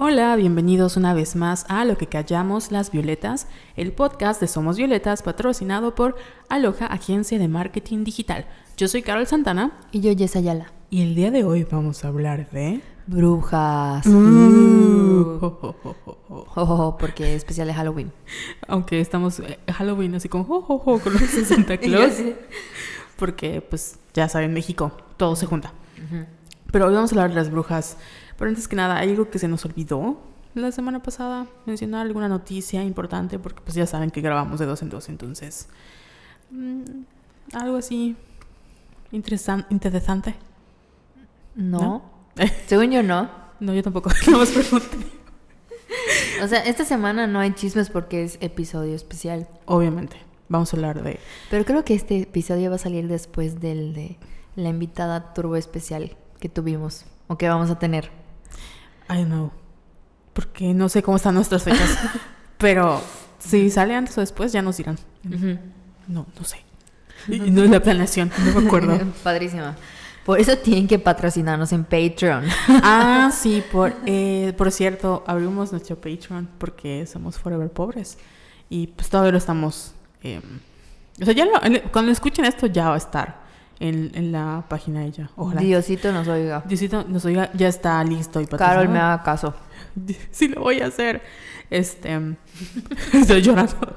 Hola, bienvenidos una vez más a Lo que callamos las violetas, el podcast de Somos Violetas patrocinado por Aloha Agencia de Marketing Digital. Yo soy Carol Santana Y yo, Jess Ayala. y el día de hoy vamos a hablar de... Brujas. Uh, jo, jo. Jo, jo, jo, porque es especial de Halloween. Aunque estamos eh, Halloween así con jo, jo, con los de Santa Claus, porque pues ya saben, México, todo se junta. Pero hoy vamos a hablar de las brujas. Pero antes que nada, ¿hay algo que se nos olvidó la semana pasada? Mencionar alguna noticia importante, porque pues ya saben que grabamos de dos en dos, entonces... mm, algo así interesan- interesante. No. ¿No? Según yo, no. No, yo tampoco. No más pregunté. O sea, esta semana no hay chismes porque es episodio especial. Obviamente, vamos a hablar de... Pero creo que este episodio va a salir después del de la invitada turbo especial que tuvimos o que vamos a tener. I don't know. Porque no sé cómo están nuestras fechas. pero si sale antes o después, ya nos dirán. No, no sé. Y no es la planeación, no me acuerdo. Padrísima. Por eso tienen que patrocinarnos en Patreon. Ah, sí, por, eh, por cierto, abrimos nuestro Patreon porque somos Forever Pobres. Y pues todavía lo estamos. eh, o sea, ya lo- cuando escuchen esto ya va a estar en, en la página de ella. Ojalá. Diosito nos oiga. Diosito nos oiga, ya está listo y Carol me haga caso. Sí lo voy a hacer. Este. estoy llorando.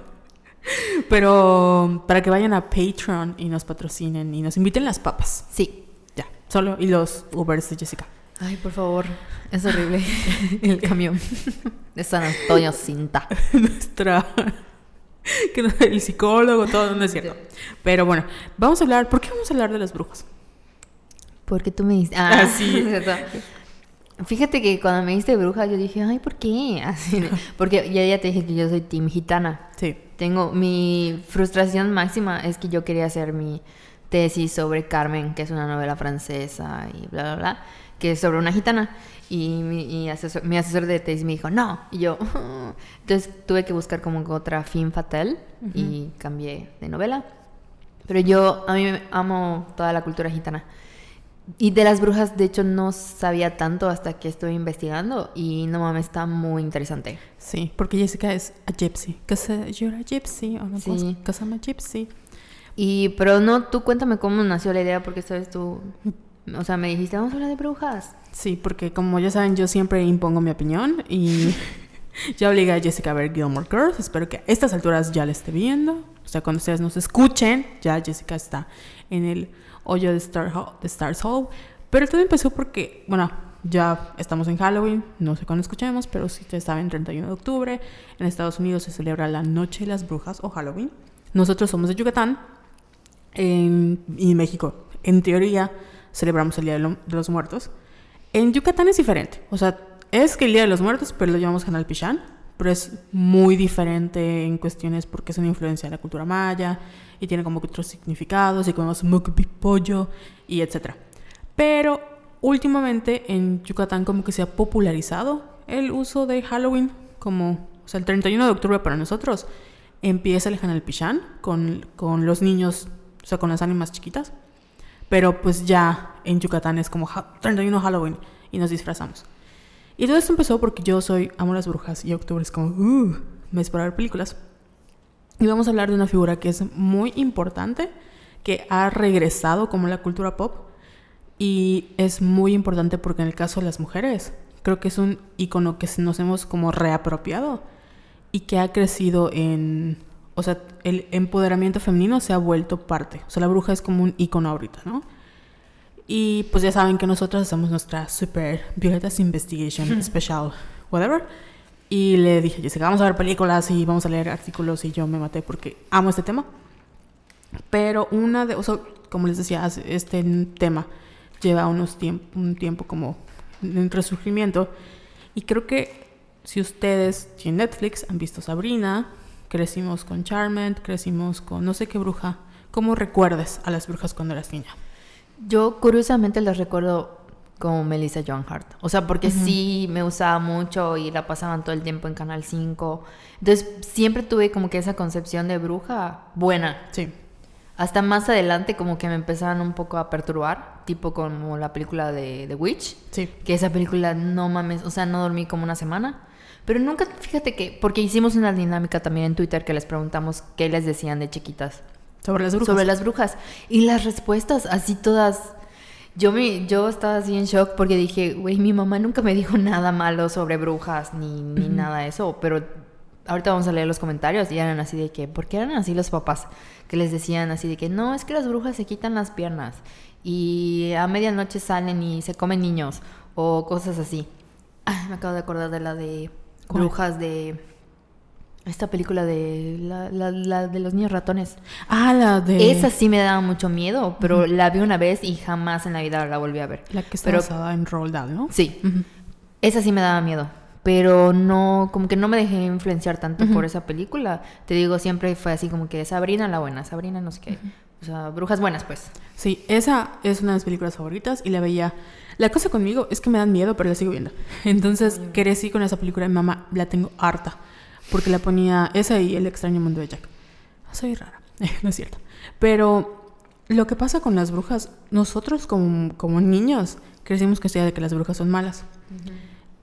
Pero para que vayan a Patreon y nos patrocinen y nos inviten las papas. Sí. Ya, solo. Y los Ubers de Jessica. Ay, por favor. Es horrible. El camión. De San Antonio Cinta. Nuestra. Que el psicólogo, todo, no es cierto. Pero bueno, vamos a hablar. ¿Por qué vamos a hablar de las brujas? Porque tú me diste. Ah, sí. cierto. Fíjate que cuando me diste bruja, yo dije, ay, ¿por qué? Así, porque ya, ya te dije que yo soy team gitana. Sí. Tengo mi frustración máxima es que yo quería hacer mi tesis sobre Carmen, que es una novela francesa y bla, bla, bla, que es sobre una gitana. Y mi, y asesor- mi asesor de tesis me dijo, no. Y yo, entonces tuve que buscar como otra fin fatal y cambié de novela. Pero yo, a mí amo toda la cultura gitana. Y de las brujas, de hecho, no sabía tanto hasta que estuve investigando y no mames, está muy interesante. Sí, porque Jessica es a gypsy. Casa, you're a gypsy. O no, Sí. Casa a gypsy. Y, pero no, tú cuéntame cómo nació la idea, porque sabes tú, o sea, me dijiste, vamos a hablar de brujas. Sí, porque como ya saben, yo siempre impongo mi opinión y ya obligué a Jessica a ver Gilmore Girls. Espero que a estas alturas ya la esté viendo. O sea, cuando ustedes nos escuchen, ya Jessica está en el hoyo de, Star de Stars Hall. Pero todo empezó porque, bueno, ya estamos en Halloween, no sé cuándo escuchemos, pero si ustedes saben, 31 de octubre, en Estados Unidos se celebra la Noche de las Brujas o Halloween. Nosotros somos de Yucatán en, y México. En teoría, celebramos el Día de, lo- de los Muertos. En Yucatán es diferente. O sea, es que el Día de los Muertos, pero lo llamamos Canal Pichán. Pero es muy diferente en cuestiones porque es una influencia de la cultura maya y tiene como otros significados y mukbang pollo y etcétera. Pero últimamente en Yucatán como que se ha popularizado el uso de Halloween como, o sea, el 31 de octubre para nosotros empieza el Canal Pichán con, con los niños, o sea, con las ánimas chiquitas. Pero pues ya en Yucatán es como ja- 31 Halloween y nos disfrazamos. Y todo esto empezó porque yo soy, amo las brujas y octubre es como, uh, mes para ver películas. Y vamos a hablar de una figura que es muy importante, que ha regresado como la cultura pop. Y es muy importante porque en el caso de las mujeres, creo que es un icono que nos hemos como reapropiado y que ha crecido en... O sea, el empoderamiento femenino se ha vuelto parte. O sea, la bruja es como un icono ahorita, ¿no? Y pues ya saben que nosotros hacemos nuestra super Violetas Investigation Special, whatever. Y le dije, Jessica, vamos a ver películas y vamos a leer artículos y yo me maté porque amo este tema. Pero una de, o sea, como les decía, este tema lleva unos tiemp- un tiempo como en resurgimiento. Y creo que si ustedes tienen Netflix, han visto Sabrina, crecimos con Charmed, crecimos con no sé qué bruja. ¿Cómo recuerdes a las brujas cuando eras niña? Yo curiosamente las recuerdo como Melissa John Hart. O sea, porque sí me usaba mucho y la pasaban todo el tiempo en Canal 5. Entonces siempre tuve como que esa concepción de bruja buena. Sí. Hasta más adelante como que me empezaban un poco a perturbar tipo como la película de The Witch. Sí. Que esa película, no mames, o sea, no dormí como una semana. Pero nunca, fíjate que, porque hicimos una dinámica también en Twitter que les preguntamos qué les decían de chiquitas Sobre las brujas. sobre las brujas. Y las respuestas, así todas. Yo, me, yo estaba así en shock porque dije, güey, mi mamá nunca me dijo nada malo sobre brujas ni, ni nada de eso. Pero ahorita vamos a leer los comentarios y eran así de que, ¿por qué eran así los papás? Que les decían así de que, no, es que las brujas se quitan las piernas y a medianoche salen y se comen niños o cosas así. Ay, me acabo de acordar de la de ¿Cuál? brujas de... Esta película de la, la- la de los niños ratones. Ah, la de. Esa sí me daba mucho miedo, pero la vi una vez y jamás en la vida la volví a ver. La que está Pero- basada en Roald Dahl, ¿no? Sí, esa sí me daba miedo, pero no, como que no me dejé influenciar tanto por esa película. Te digo, siempre fue así como que Sabrina la buena, Sabrina no sé qué. O sea, brujas buenas, pues. Sí, esa es una de mis películas favoritas y la veía. La cosa conmigo es que me dan miedo, pero la sigo viendo. Entonces crecí con esa película mi mamá la tengo harta. Porque la ponía esa y El extraño mundo de Jack. Soy rara, no es cierto. Pero lo que pasa con las brujas, nosotros como, como niños crecimos con idea de que las brujas son malas.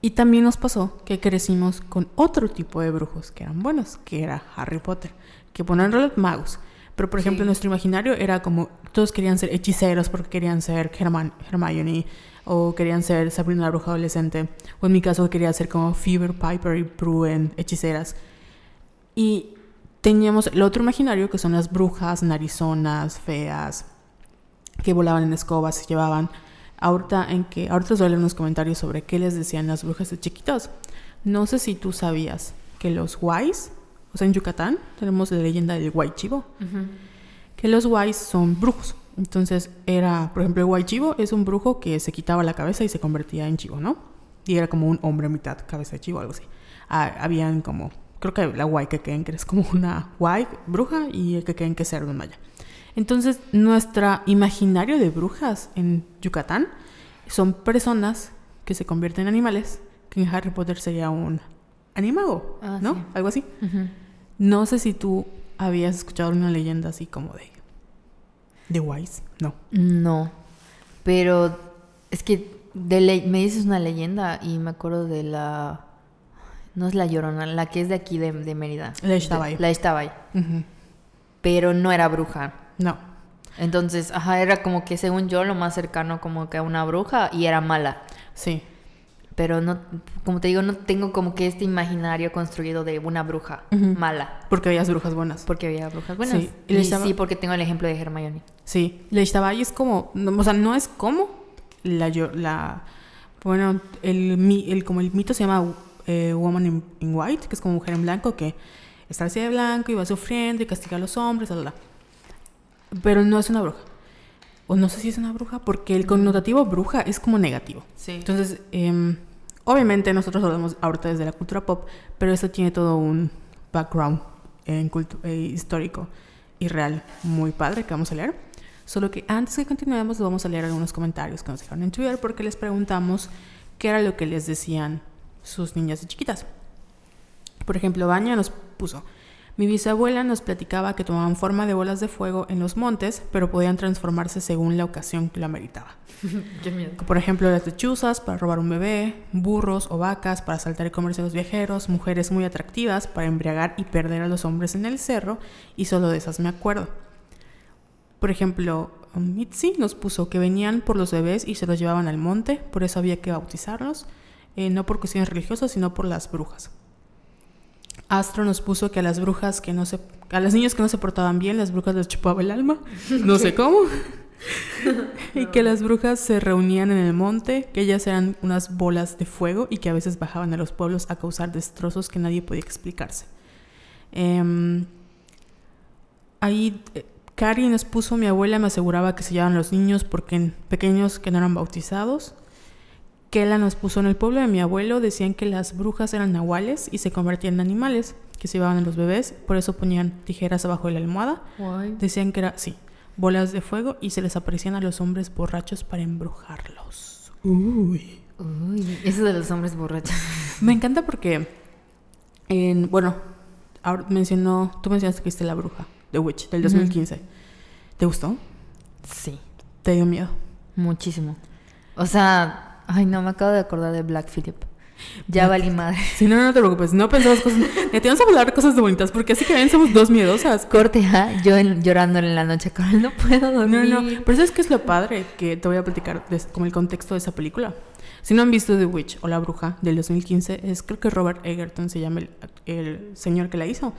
Y también nos pasó que crecimos con otro tipo de brujos que eran buenos, que era Harry Potter, que ponían realidad magos. Pero, por ejemplo, Sí. nuestro imaginario era como todos querían ser hechiceros porque querían ser Herman- Hermione o querían ser Sabrina la bruja adolescente. O en mi caso quería ser como Fever, Piper y Prue en hechiceras. Y teníamos el otro imaginario que son las brujas narizonas, feas, que volaban en escobas, se llevaban. Ahorita en que ahorita os unos comentarios sobre qué les decían las brujas de chiquitos. No sé si tú sabías que los guays, o sea, en Yucatán tenemos la leyenda del guay chivo, que los guays son brujos. Entonces era, por ejemplo, el guay chivo es un brujo que se quitaba la cabeza y se convertía en chivo, ¿no? Y era como un hombre mitad cabeza de chivo, algo así. Ah, habían como, creo que la guay que que es como una guay bruja y el que que es cerdo maya. Entonces, nuestro imaginario de brujas en Yucatán son personas que se convierten en animales, que en Harry Potter sería un animago, Ah, ¿no? sí. Algo así. No sé si tú habías escuchado una leyenda así como de de Wise, no. No, pero es que de le- me dices una leyenda y me acuerdo de la... No es la Llorona, la que es de aquí de, de Mérida. La Ixtabay. La Ixtabay. Ujú. Pero no era bruja. No. Entonces, ajá, era como que según yo lo más cercano como que a una bruja y era mala. Sí. Pero no, como te digo, no tengo como que este imaginario construido de una bruja mala. Porque veías brujas buenas. Porque había brujas buenas. Sí, y Y, le estaba- sí, porque tengo el ejemplo de Hermione. Sí, la Ixtabay es como, no, o sea, no es como la, yo- la bueno, el, el como el mito se llama eh, Woman in, in White, que es como mujer en blanco que está vestida de blanco y va sufriendo y castiga a los hombres, bla, bla. Pero no es una bruja. O no sé si es una bruja, porque el connotativo bruja es como negativo. Sí. Entonces, em, obviamente nosotros hablamos ahorita desde la cultura pop, pero esto tiene todo un background en eh, histórico y real muy padre que vamos a leer. Solo que antes que continuemos vamos a leer algunos comentarios que nos dejaron en Twitter porque les preguntamos qué era lo que les decían sus niñas de chiquitas. Por ejemplo, Baña nos puso, mi bisabuela nos platicaba que tomaban forma de bolas de fuego en los montes, pero podían transformarse según la ocasión que la meritaba. Qué miedo. Por ejemplo, las lechuzas para robar un bebé, burros o vacas para saltar y comerse a los viajeros, mujeres muy atractivas para embriagar y perder a los hombres en el cerro, y solo de esas me acuerdo. Por ejemplo, Mitzi nos puso que venían por los bebés y se los llevaban al monte, por eso había que bautizarlos, eh, no por cuestiones religiosas, sino por las brujas. Astro nos puso que a las brujas que no se, a las niñas que no se portaban bien, las brujas les chupaba el alma, no sé cómo. y que las brujas se reunían en el monte, que ellas eran unas bolas de fuego y que a veces bajaban a los pueblos a causar destrozos que nadie podía explicarse. Em, ahí eh, Cari nos puso, mi abuela me aseguraba que se llevaban los niños porque en pequeños que no eran bautizados. Kela nos puso en el pueblo de mi abuelo, decían que las brujas eran nahuales y se convertían en animales, que se llevaban a los bebés, por eso ponían tijeras abajo de la almohada. Decían que era, sí, bolas de fuego y se les aparecían a los hombres borrachos para embrujarlos. Uy. Uy, eso de los hombres borrachos. Me encanta porque, en, bueno, ahora mencionó, tú mencionaste que viste La Bruja, The Witch, del 2015. ¿Te gustó? Sí. ¿Te dio miedo? Muchísimo. O sea, ay, no, me acabo de acordar de Black Phillip. Ya valí madre. Sí, no, no te preocupes, no pensamos cosas. Ya te vamos a hablar de cosas bonitas, porque así que ven, somos dos miedosas. Corte, ¿ah? yo en- llorando en la noche con él, no puedo No, dormir. no, pero ¿sabes qué es lo padre? Que te voy a platicar de- como el contexto de esa película. Si no han visto The Witch o La Bruja del 2015, es creo que Robert Egerton se llama el, el señor que la hizo.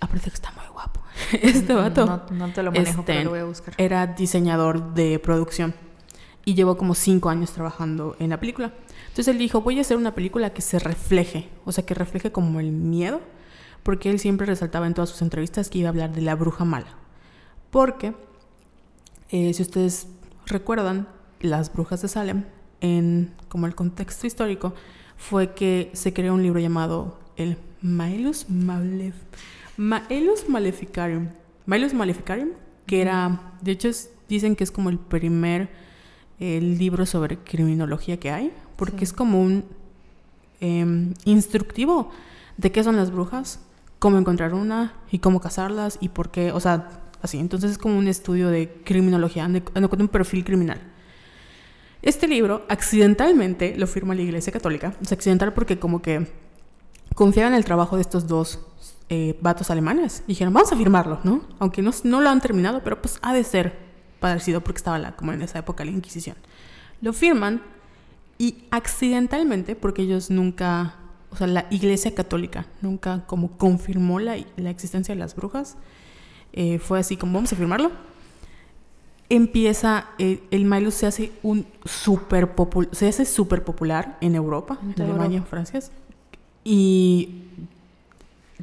Aparte que está muy guapo. Este vato. No, no te lo manejo, Este, pero lo voy a buscar. Era diseñador de producción y llevó como cinco años trabajando en la película. Entonces él dijo, voy a hacer una película que se refleje, o sea, que refleje como el miedo, porque él siempre resaltaba en todas sus entrevistas que iba a hablar de la bruja mala. Porque, eh, si ustedes recuerdan, las brujas de Salem, en como el contexto histórico, fue que se creó un libro llamado el Maelus Malef Maelus Maleficarium. Maelus Maleficarium, que era, de hecho, es- dicen que es como el primer eh, libro sobre criminología que hay, porque Sí. es como un em, instructivo de qué son las brujas, cómo encontrar una y cómo cazarlas y por qué, o sea, así. Entonces es como un estudio de criminología, de, de un perfil criminal. Este libro accidentalmente lo firma la Iglesia Católica. Es accidental porque como que confiaba en el trabajo de estos dos eh, vatos alemanes. Dijeron, vamos a firmarlo, ¿no? Aunque no, no lo han terminado, pero pues ha de ser parecido porque estaba la, como en esa época la Inquisición. Lo firman y accidentalmente, porque ellos nunca, o sea, la Iglesia Católica nunca como confirmó la, la existencia de las brujas, eh, fue así como, vamos a firmarlo. Empieza, eh, el Mailus se hace un super popul se hace súper popular en Europa, En Alemania, en. Francia, y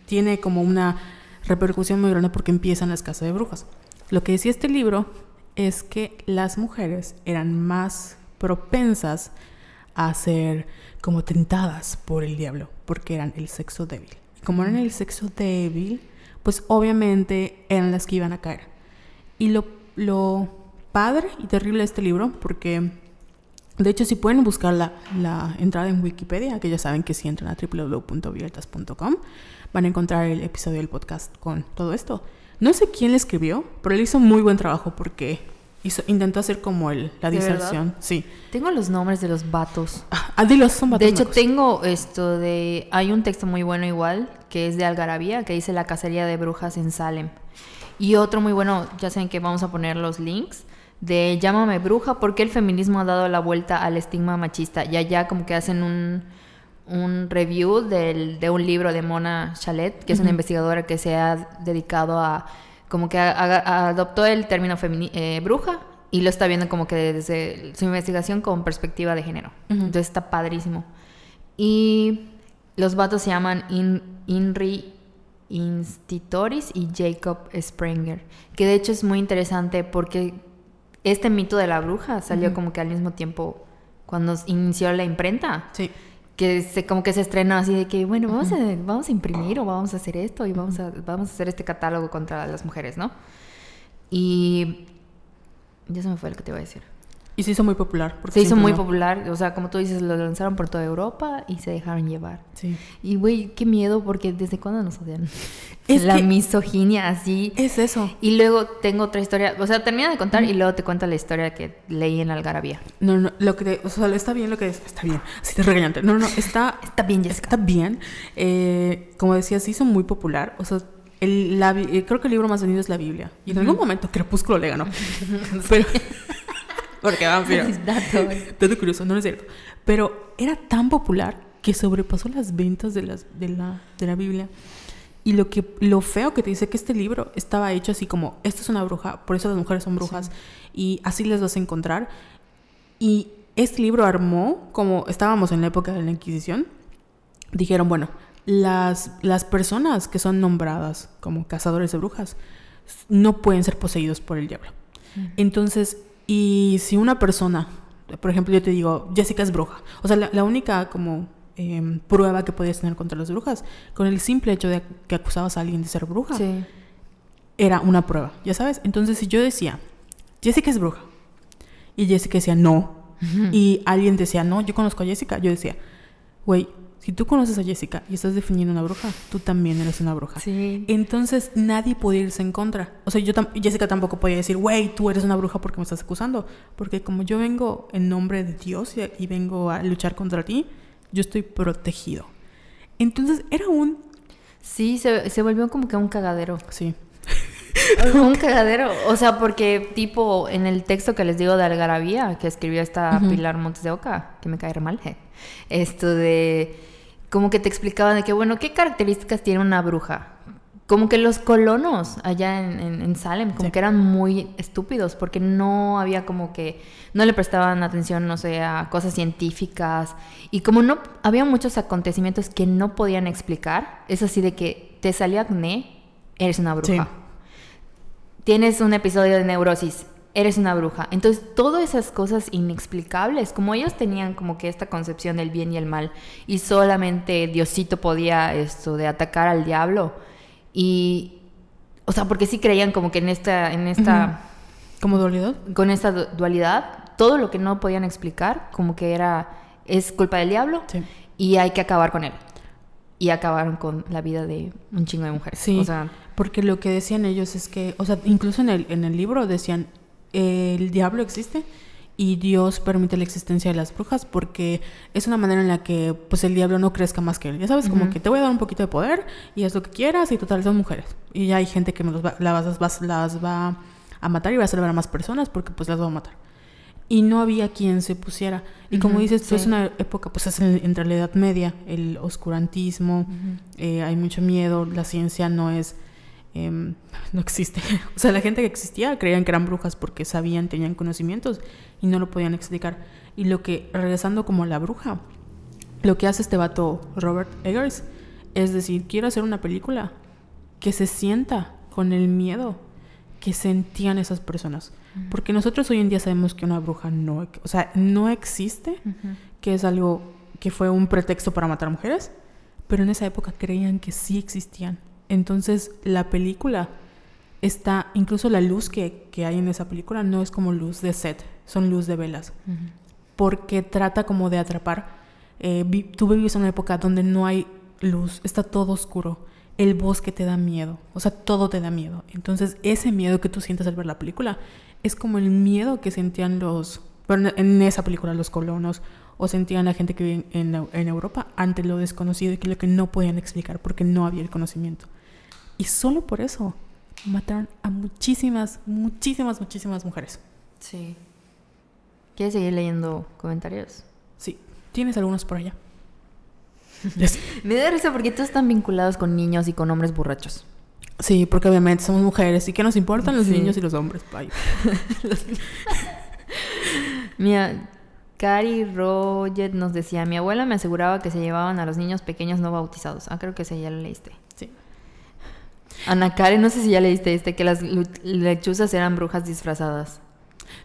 tiene como una repercusión muy grande porque empiezan las casas de brujas. Lo que decía este libro es que las mujeres eran más propensas a ser como tentadas por el diablo, porque eran el sexo débil. Y como eran el sexo débil, pues obviamente eran las que iban a caer. Y lo, lo padre y terrible de este libro, porque de hecho si pueden buscar la, la entrada en Wikipedia, que ya saben que si entran a www.violetas.com, van a encontrar el episodio del podcast con todo esto. No sé quién le escribió, pero él hizo muy buen trabajo porque hizo, intentó hacer como el, la ¿De verdad? diserción. Sí. Tengo los nombres de los vatos. Ah, dilos, son vatos De hecho, tengo esto de... Hay un texto muy bueno igual, que es de Algarabía, que dice La cacería de brujas en Salem. Y otro muy bueno, ya saben que vamos a poner los links, de Llámame bruja, porque el feminismo ha dado la vuelta al estigma machista. Y allá como que hacen un, un review del- de un libro de Mona Chalet, que es una investigadora que se ha dedicado a... Como que a- a- adoptó el término eh, bruja y lo está viendo como que desde su investigación con perspectiva de género. Entonces está padrísimo. Y los vatos se llaman In- Inri Institutoris y Jacob Sprenger, que de hecho es muy interesante porque este mito de la bruja salió como que al mismo tiempo cuando inició la imprenta, Sí. Que se, como que se estrenó así de que, bueno, vamos, a, vamos a imprimir o vamos a hacer esto y vamos a, vamos a hacer este catálogo contra las mujeres, ¿no? Y ya se me fue el que te iba a decir. Y se hizo muy popular. porque Se hizo muy popular, o sea, como tú dices, lo lanzaron por toda Europa y se dejaron llevar. Sí. Y güey, qué miedo, porque ¿desde cuándo nos odian? Es la misoginia así. Es eso. Y luego tengo otra historia, o sea, termina de contar y luego te cuento la historia que leí en Algarabía. No, no, lo que te- o sea, está bien lo que está bien. Así te regañante. No, no, está Está bien, Jessica. está bien. Eh, como decía, se hizo muy popular. O sea, el, la eh, creo que el libro más vendido es la Biblia. Y en algún momento Crepúsculo le ganó. Pero porque vampiro. Dato. Dato curioso, no es cierto. Pero era tan popular que sobrepasó las ventas de, las, de, la, de la Biblia. Y lo, que, lo feo que te dice que este libro estaba hecho así como, esto es una bruja, por eso las mujeres son brujas, y así les vas a encontrar. Y este libro armó, como estábamos en la época de la Inquisición, dijeron, bueno, las, las personas que son nombradas como cazadores de brujas no pueden ser poseídos por el diablo. Entonces, y si una persona, por ejemplo, yo te digo, Jessica es bruja, o sea, la, la única como em, prueba que podías tener contra las brujas, con el simple hecho de que acusabas a alguien de ser bruja, Sí. era una prueba, ¿ya sabes? Entonces, si yo decía, Jessica es bruja, y Jessica decía, no, y alguien decía, no, yo conozco a Jessica, yo decía, güey, Si tú conoces a Jessica y estás definiendo una bruja, tú también eres una bruja. Sí. Entonces nadie puede irse en contra. O sea, yo tam- Jessica tampoco podía decir, güey, tú eres una bruja porque me estás acusando. Porque como yo vengo en nombre de Dios y, y vengo a luchar contra ti, yo estoy protegido. Entonces era un... Sí, se, se volvió como que un cagadero. Sí. un cagadero. O sea, porque tipo en el texto que les digo de Algarabía, que escribió esta. Pilar Montes de Oca, que me cae re mal, je, esto de... Como que te explicaban de que, bueno, ¿qué características tiene una bruja? Como que los colonos allá en, en- en Salem, como Sí. que eran muy estúpidos, porque no había como que, no le prestaban atención, no sé, a cosas científicas. Y como no, había muchos acontecimientos que no podían explicar, es así de que te salió acné, eres una bruja. Sí. Tienes un episodio de neurosis, eres una bruja. Entonces, todas esas cosas inexplicables, como ellos tenían como que esta concepción del bien y el mal, y solamente Diosito podía esto de atacar al diablo. Y, o sea, porque sí creían como que en esta, en esta, ¿Como dualidad? con esta du- dualidad, todo lo que no podían explicar, como que era, es culpa del diablo Sí. y hay que acabar con él. Y acabaron con la vida de un chingo de mujeres. Sí. O sea, Porque lo que decían ellos es que, o sea, incluso en el, en el libro decían, el diablo existe y Dios permite la existencia de las brujas porque es una manera en la que pues el diablo no crezca más que él. Ya sabes, como que te voy a dar un poquito de poder y haz lo que quieras y total son mujeres. Y ya hay gente que me los va, las, vas- las va a matar y va a salvar a más personas porque pues las va a matar. Y no había quien se pusiera. Y como dices, tú, es sí. una época, pues es en- entre la Edad Media, el oscurantismo, eh, hay mucho miedo, la ciencia no es, em, no existe. O sea, la gente que existía creían que eran brujas porque sabían, tenían conocimientos y no lo podían explicar. Y lo que, regresando como a la bruja, lo que hace este vato Robert Eggers es decir, quiero hacer una película que se sienta con el miedo que sentían esas personas. Porque nosotros hoy en día sabemos que una bruja no, o sea, no existe, que es algo que fue un pretexto para matar mujeres, pero en esa época creían que sí existían. Entonces la película está, incluso la luz que, que hay en esa película no es como luz de set, son luz de velas, porque trata como de atrapar. eh, vi- tú vives en una época donde no hay luz, está todo oscuro. El bosque te da miedo, o sea, todo te da miedo. Entonces, ese miedo que tú sientes al ver la película es como el miedo que sentían los, en esa película los colonos o sentían la gente que vive en, en- en Europa ante lo desconocido y que lo que no podían explicar porque no había el conocimiento. Y solo por eso mataron a muchísimas, muchísimas, muchísimas mujeres. Sí. ¿Quieres seguir leyendo comentarios? Sí, tienes algunos por allá. Me da risa porque todos están vinculados con niños y con hombres borrachos. Sí, porque obviamente somos mujeres y que nos importan los Sí. niños y los hombres. Ay. Mira, Cari Roget nos decía, mi abuela me aseguraba que se llevaban a los niños pequeños no bautizados. Ah, creo que ese ya lo leíste. Sí. Ana Karen, no sé si ya leíste este, que las lechuzas eran brujas disfrazadas.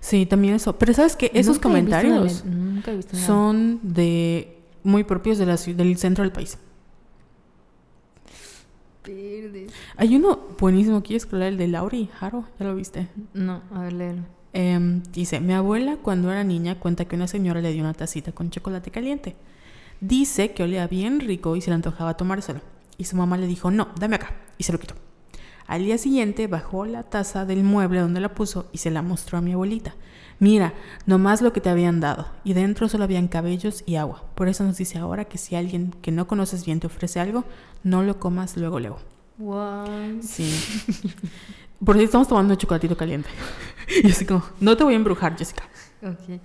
Sí, también eso. Pero sabes que esos Nunca comentarios nunca he visto son de muy propios de la, ciu- del centro del país. Verdes. Hay uno buenísimo, ¿quieres escolar? El de Lauri Haro, ¿ya lo viste? No, a ver, léelo. Em, dice, mi abuela cuando era niña cuenta que una señora le dio una tacita con chocolate caliente. Dice que olía bien rico y se le antojaba tomárselo. Y su mamá le dijo, no, dame acá. Y se lo quitó. Al día siguiente bajó la taza del mueble donde la puso y se la mostró a mi abuelita. Mira, nomás lo que te habían dado. Y dentro solo habían cabellos y agua. Por eso nos dice ahora que si alguien que no conoces bien te ofrece algo, no lo comas luego, luego. Wow. Sí. Por si estamos tomando chocolatito caliente. Y así como, no te voy a embrujar, Jessica. Ok.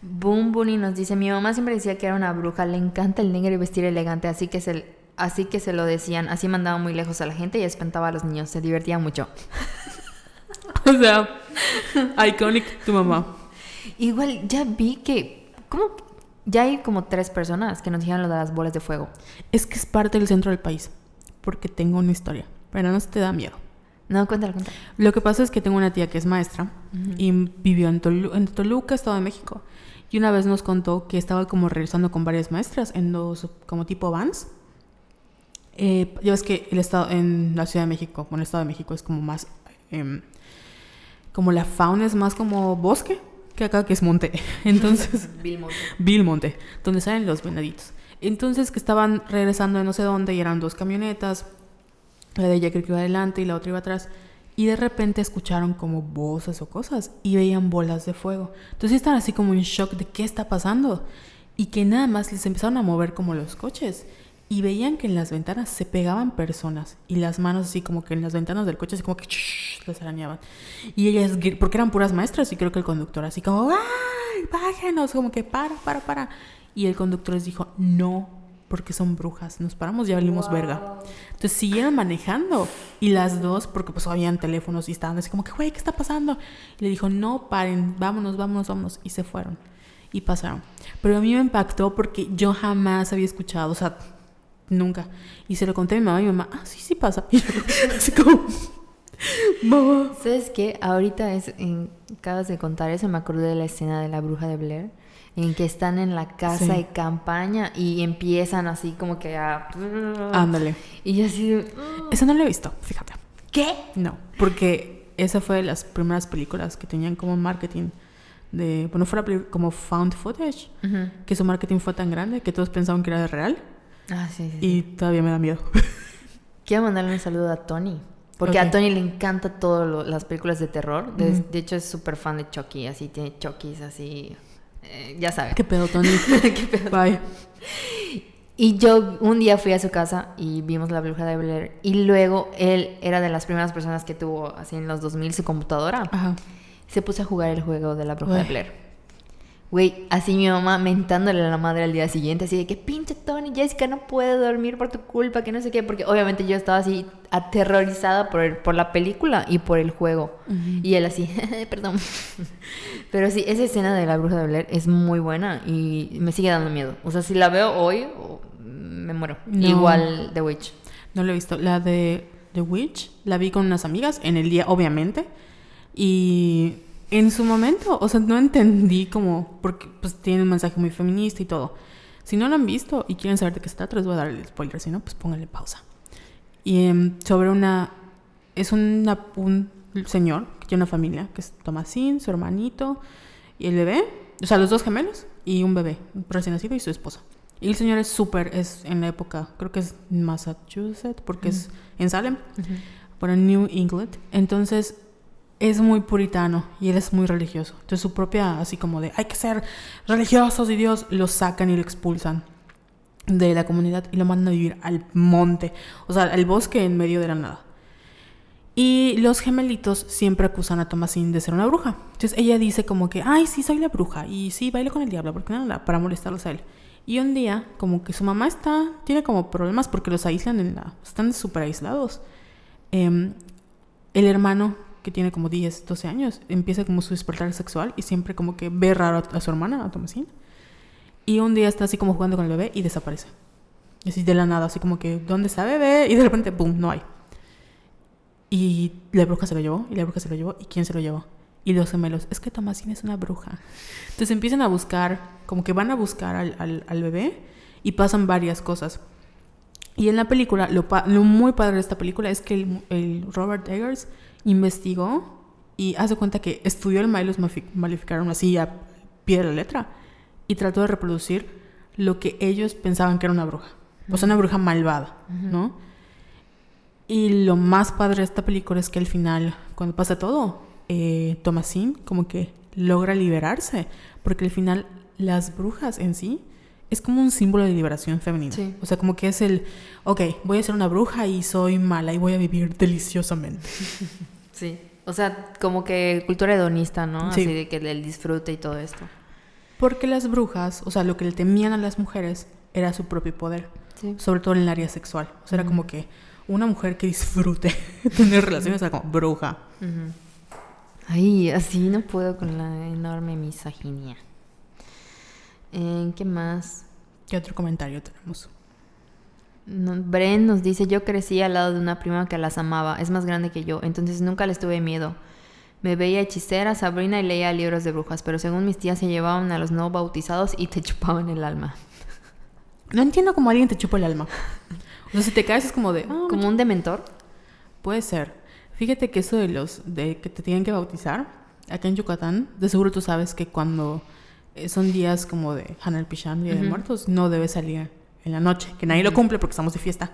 Boom Bunny nos dice, mi mamá siempre decía que era una bruja, le encanta el negro y vestir elegante, así que se, así que se lo decían, así mandaba muy lejos a la gente y espantaba a los niños, se divertía mucho. O sea, iconic tu mamá. Igual ya vi que, ¿cómo? Ya hay como tres personas que nos dijeron lo de las bolas de fuego. Es que es parte del centro del país. Porque tengo una historia. Pero no se te da miedo. No, cuéntalo, cuéntalo. Lo que pasa es que tengo una tía que es maestra y vivió en, Tolu- en Toluca, Estado de México. Y una vez nos contó que estaba como regresando con varias maestras en dos, como tipo vans. Eh, ya ves que el estado, en la Ciudad de México, bueno, el Estado de México es como más, em, como la fauna es más como bosque que acá que es monte. Entonces, Bill Monte. Vilmonte, donde salen los venaditos. Entonces que estaban regresando de no sé dónde y eran dos camionetas. La de ella que iba adelante y la otra iba atrás. Y de repente escucharon como voces o cosas y veían bolas de fuego. Entonces estaban así como en shock de qué está pasando. Y que nada más les empezaron a mover como los coches. Y veían que en las ventanas se pegaban personas. Y las manos así como que en las ventanas del coche así como que les arañaban. Y ellas, porque eran puras maestras y creo que el conductor así como, ¡ay, bájenos! Como que para, para, para. Y el conductor les dijo, no, porque son brujas. Nos paramos, ya valimos verga. Entonces siguieron manejando. Y las dos, porque pues habían teléfonos y estaban así como que, güey, ¿qué está pasando? Y le dijo, no, paren, vámonos, vámonos, vámonos. Y se fueron. Y pasaron. Pero a mí me impactó porque yo jamás había escuchado, o sea, nunca. Y se lo conté a mi mamá y mi mamá, ah, sí, sí pasa. Y yo, así como, mamá. ¿Sabes qué? Ahorita es, en- acabas de contar eso, me acordé de la escena de la bruja de Blair, en que están en la casa Sí. de campaña y empiezan así como que a... Ándale. Y yo así. "Mm, Esa no la he visto, fíjate. ¿Qué? No, porque esa fue de las primeras películas que tenían como marketing de, bueno, fuera como found footage, que su marketing fue tan grande que todos pensaban que era real Ah, sí, sí, sí. y todavía me da miedo. Quiero mandarle un saludo a Tony. Porque a Tony le encanta todas las películas de terror. De, hecho, es súper fan de Chucky. Así tiene Chucky's, así. eh, ya sabe. ¿Qué pedo, Tony? ¿Qué pedo? Bye. Y yo un día fui a su casa y vimos la bruja de Blair. Y luego él era de las primeras personas que tuvo, así en los 2000, su computadora. Ajá. Se puso a jugar el juego de la bruja de. Blair. Güey, así mi mamá mentándole a la madre al día siguiente, así de que pinche Tony, Jessica no puede dormir por tu culpa, que no sé qué, porque obviamente yo estaba así aterrorizada por, el- por la película y por el juego. Y él así, perdón. Pero sí, esa escena de la bruja de Blair es muy buena y me sigue dando miedo. O sea, si la veo hoy, oh, me muero. No. Igual The Witch. No lo he visto. La de The Witch la vi con unas amigas en el día, obviamente. Y en su momento, o sea, no entendí como, porque pues tiene un mensaje muy feminista y todo. Si no lo han visto y quieren saber de qué se trata, les voy a dar el spoiler. Si no, pues pónganle pausa. Y em, sobre una, es una, un señor que tiene una familia, que es Tomasín, su hermanito y el bebé. O sea, los dos gemelos y un bebé recién nacido y su esposa. Y el señor es súper, es en la época, creo que es Massachusetts, porque es en Salem, para New England. Entonces es muy puritano y él es muy religioso. Entonces su propia, así como de, hay que ser religiosos y Dios, lo sacan y lo expulsan de la comunidad y lo mandan a vivir al monte, o sea, al bosque en medio de la nada. Y los gemelitos siempre acusan a Thomasine de ser una bruja. Entonces ella dice como que, ay, sí, soy la bruja. Y sí, bailo con el diablo, porque nada, para molestarlos a él. Y un día, como que su mamá está, tiene como problemas porque los aíslan en la, están súper aislados. Em, el hermano, que tiene como 10, 12 años, empieza como su despertar sexual y siempre como que ve raro a, a su hermana, a Thomasine. Y un día está así como jugando con el bebé y desaparece. Y así de la nada, así como que, ¿dónde está bebé? Y de repente, ¡pum!, no hay. Y la bruja se lo llevó, y la bruja se lo llevó, ¿y quién se lo llevó? Y los gemelos, es que Tomasina es una bruja. Entonces empiezan a buscar, como que van a buscar al, al- al bebé y pasan varias cosas. Y en la película, lo, pa- lo muy padre de esta película es que el, el Robert Eggers investigó y hace cuenta que estudió el mal y los malificaron así a pie de la letra y trató de reproducir lo que ellos pensaban que era una bruja. O sea, una bruja malvada, ¿no? Y lo más padre de esta película es que al final, cuando pasa todo, eh, Thomasine como que logra liberarse, porque al final las brujas en sí es como un símbolo de liberación femenina. Sí. O sea, como que es el, ok, voy a ser una bruja y soy mala y voy a vivir deliciosamente. Sí. O sea, como que cultura hedonista, ¿no? Sí. Así de que el disfrute y todo esto. Porque las brujas, o sea, lo que le temían a las mujeres era su propio poder, Sí. sobre todo en el área sexual. O sea, era como que una mujer que disfrute tener relaciones era como bruja. Ay, así no puedo con la enorme misoginia. Eh, ¿Qué más? ¿Qué otro comentario tenemos? Bren nos dice, yo crecí al lado de una prima que las amaba, es más grande que yo, entonces nunca les tuve miedo. Me veía hechicera, Sabrina y leía libros de brujas, pero según mis tías se llevaban a los no bautizados y te chupaban el alma. No entiendo cómo alguien te chupa el alma. O sea, si te caes es como de... "Ah, Como un dementor. Puede ser. Fíjate que eso de los de que te tienen que bautizar, acá en Yucatán, de seguro tú sabes que cuando eh, son días como de Hanal Pichán, Día de. Muertos, no debes salir en la noche, que nadie lo cumple porque estamos de fiesta.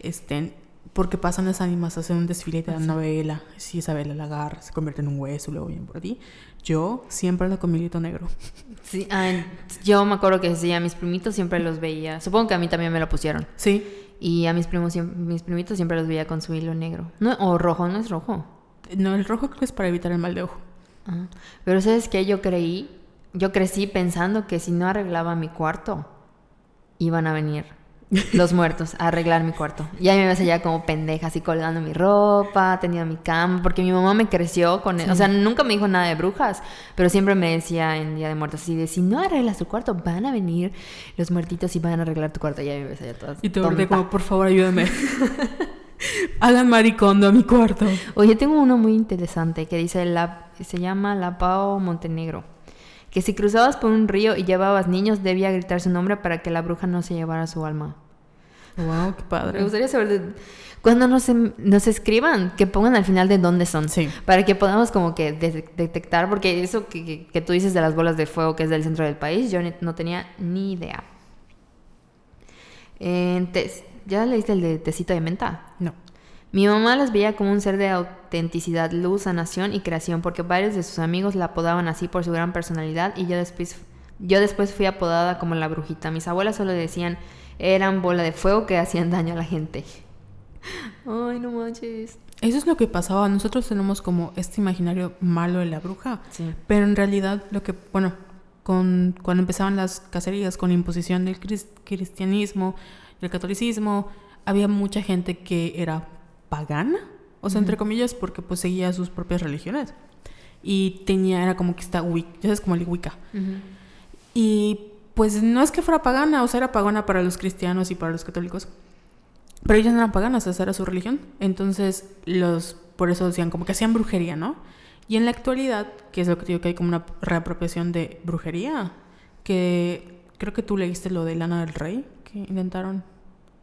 Este, porque pasan las ánimas, hacen un desfile, te dan una vela. Si Isabela la agarra, se convierte en un hueso, luego viene por ti. Yo siempre ando con mi hilito negro. Sí, ah, yo me acuerdo que sí, a mis primitos siempre los veía. Supongo que a mí también me lo pusieron. Sí. Y a mis primos, mis primitos siempre los veía con su hilo negro. No, o rojo, no es rojo. No, el rojo creo que es para evitar el mal de ojo. Ajá. Pero ¿sabes qué? Yo creí, yo crecí pensando que si no arreglaba mi cuarto, iban a venir los muertos a arreglar mi cuarto. Y ahí me ves allá como pendeja, así colgando mi ropa, teniendo mi cama, porque mi mamá me creció con... O sea, nunca me dijo nada de brujas, pero siempre me decía en Día de Muertos así de, si no arreglas tu cuarto, van a venir los muertitos y van a arreglar tu cuarto. Y ahí me ves allá toda Y te volteé como, por favor, ayúdame. Hagan maricondo a mi cuarto. Oye, tengo uno muy interesante que dice, la, se llama La Pao Montenegro. Que si cruzabas por un río y llevabas niños, debía gritar su nombre para que la bruja no se llevara su alma. Wow, qué Me padre. gustaría saber de- cuando nos, nos escriban, que pongan al final de dónde son. Sí. Para que podamos como que de- detectar, porque eso que, que- que tú dices de las bolas de fuego que es del centro del país, yo no tenía ni idea. Tes- ¿Ya leíste el de tecito de menta? No. Mi mamá las veía como un ser de autenticidad, luz, sanación y creación, porque varios de sus amigos la apodaban así por su gran personalidad y yo después, yo después fui apodada como la brujita. Mis abuelas solo decían eran bola de fuego que hacían daño a la gente. Ay, no manches. Eso es lo que pasaba. Nosotros tenemos como este imaginario malo de la bruja. Sí. Pero en realidad lo que, bueno, con, cuando empezaban las cacerías con la imposición del cris- cristianismo el catolicismo, había mucha gente que era pagana, o sea, entre comillas, porque pues seguía sus propias religiones. Y tenía, era como que está Wicca, ya sabes, como el Wicca. Y pues no es que fuera pagana, o sea, era pagana para los cristianos y para los católicos. Pero ellos no eran paganas, esa era su religión. Entonces, los, por eso decían como que hacían brujería, ¿no? Y en la actualidad, que es lo que digo que hay como una reapropiación de brujería, que creo que tú leíste lo de Lana del Rey, que intentaron,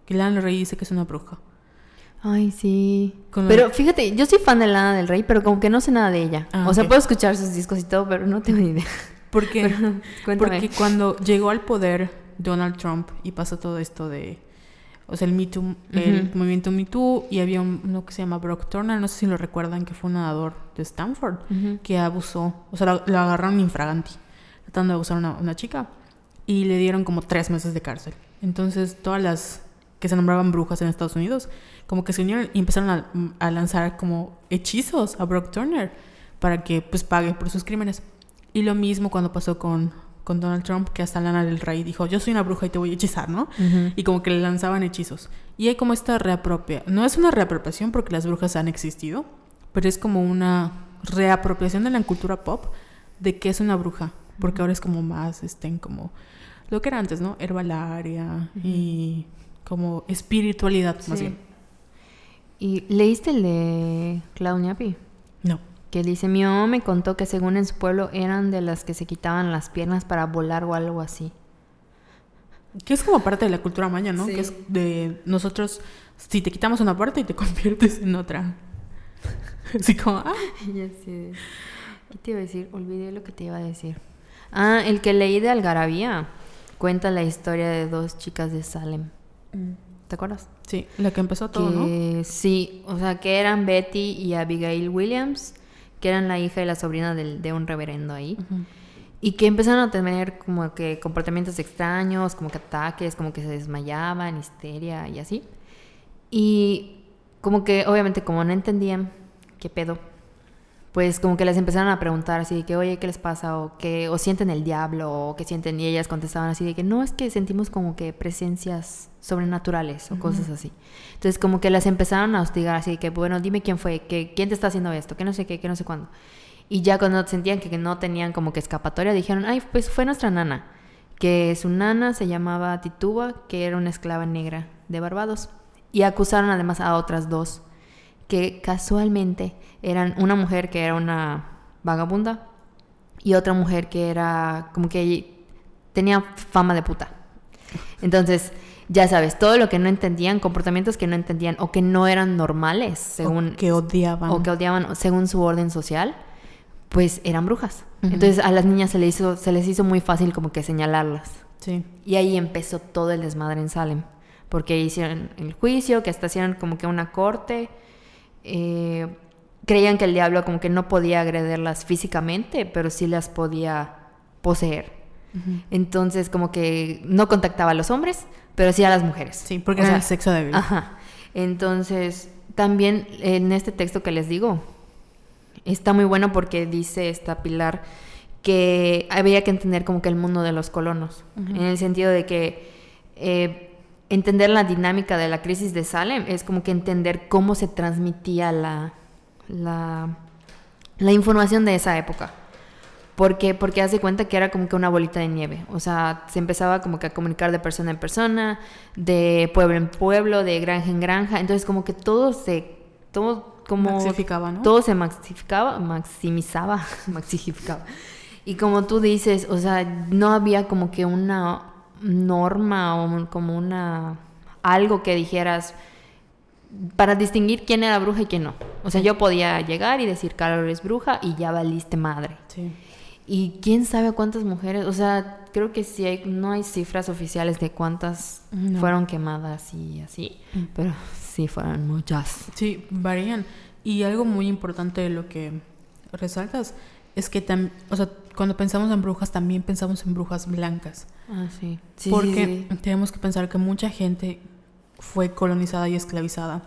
que Lana del Rey dice que es una bruja. Ay, sí. Pero de- fíjate, yo soy fan de Lana del Rey, pero como que no sé nada de ella. Ah, o sea, puedo escuchar sus discos y todo, pero no tengo ni idea. Porque, Pero, cuéntame. porque cuando llegó al poder Donald Trump y pasó todo esto de, o sea, el Me Too, el movimiento Me Too, y había un- uno que se llama Brock Turner, no sé si lo recuerdan, que fue un nadador de Stanford, que abusó, o sea, lo, lo agarraron infraganti, tratando de abusar a una, una chica, y le dieron como tres meses de cárcel. Entonces, todas las que se nombraban brujas en Estados Unidos, como que se unieron y empezaron a, a lanzar como hechizos a Brock Turner para que pues pague por sus crímenes. Y lo mismo cuando pasó con, con Donald Trump, que hasta Lana del Rey dijo, yo soy una bruja y te voy a hechizar, ¿no? Y como que le lanzaban hechizos. Y hay como esta reapropia. No es una reapropiación porque las brujas han existido, pero es como una reapropiación de la cultura pop de qué es una bruja. Porque ahora es como más, estén como lo que era antes, ¿no? Herbalaria y como espiritualidad más Sí. bien. ¿Y leíste el de Clown Yapi? No. Que dice, mi mamá me contó que según en su pueblo eran de las que se quitaban las piernas para volar o algo así. Que es como parte de la cultura maya, ¿no? Sí. Que es de nosotros, si te quitamos una parte y te conviertes en otra. Así como, ah, Ya sé. ¿Qué te iba a decir? Olvidé lo que te iba a decir. Ah, el que leí de Algarabía cuenta la historia de dos chicas de Salem. ¿Te acuerdas? sí, la que empezó todo, ¿no? sí, o sea, que eran Betty y Abigail Williams, que eran la hija y la sobrina del- de un reverendo ahí. Y que empezaron a tener como que comportamientos extraños, como que ataques, como que se desmayaban, histeria y así. Y como que obviamente como no entendían qué pedo, pues como que les empezaron a preguntar así de que, oye, ¿qué les pasa? O que o sienten el diablo, o que sienten, y ellas contestaban así de que no, es que sentimos como que presencias sobrenaturales o cosas así. Entonces como que las empezaron a hostigar así de que, bueno, dime quién fue, que, quién te está haciendo esto, que no sé qué, que no sé cuándo. Y ya cuando sentían que no tenían como que escapatoria, dijeron, ay, pues fue nuestra nana. Que su nana se llamaba Tituba, que era una esclava negra de Barbados. Y acusaron además a otras dos, que casualmente eran una mujer que era una vagabunda y otra mujer que era como que tenía fama de puta. Entonces, ya sabes, todo lo que no entendían, comportamientos que no entendían o que no eran normales, según O que odiaban. o que odiaban según su orden social, pues eran brujas. Entonces a las niñas se les hizo se les hizo muy fácil como que señalarlas Sí. Y ahí empezó todo el desmadre en Salem. Porque hicieron el juicio, que hasta hicieron como que una corte. eh, creían que el diablo como que no podía agredirlas físicamente, pero sí las podía poseer. Entonces como que no contactaba a los hombres, pero sí a las mujeres. Sí, porque O era sea, el sexo débil. Ajá. Entonces, también en este texto que les digo, está muy bueno porque dice esta Pilar que había que entender como que el mundo de los colonos, en el sentido de que eh, entender la dinámica de la crisis de Salem es como que entender cómo se transmitía la, la, la información de esa época. ¿Por qué? Porque hace cuenta que era como que una bolita de nieve. O sea, se empezaba como que a comunicar de persona en persona, de pueblo en pueblo, de granja en granja. Entonces como que todo se... Todo como... Maxificaba, ¿no? Todo se maxificaba, maximizaba, maxificaba. Y como tú dices, o sea, no había como que una norma o como una... Algo que dijeras para distinguir quién era bruja y quién no. O sea, yo podía llegar y decir, Carol es bruja y ya valiste madre. Sí. Y quién sabe cuántas mujeres, o sea, creo que sí hay, no hay cifras oficiales de cuántas No. fueron quemadas y así, Mm. pero sí fueron muchas. Sí, varían. Y algo muy importante de lo que resaltas es que tam- o sea, cuando pensamos en brujas también pensamos en brujas blancas. Ah, sí. Sí, porque sí, sí. tenemos que pensar que mucha gente fue colonizada y esclavizada,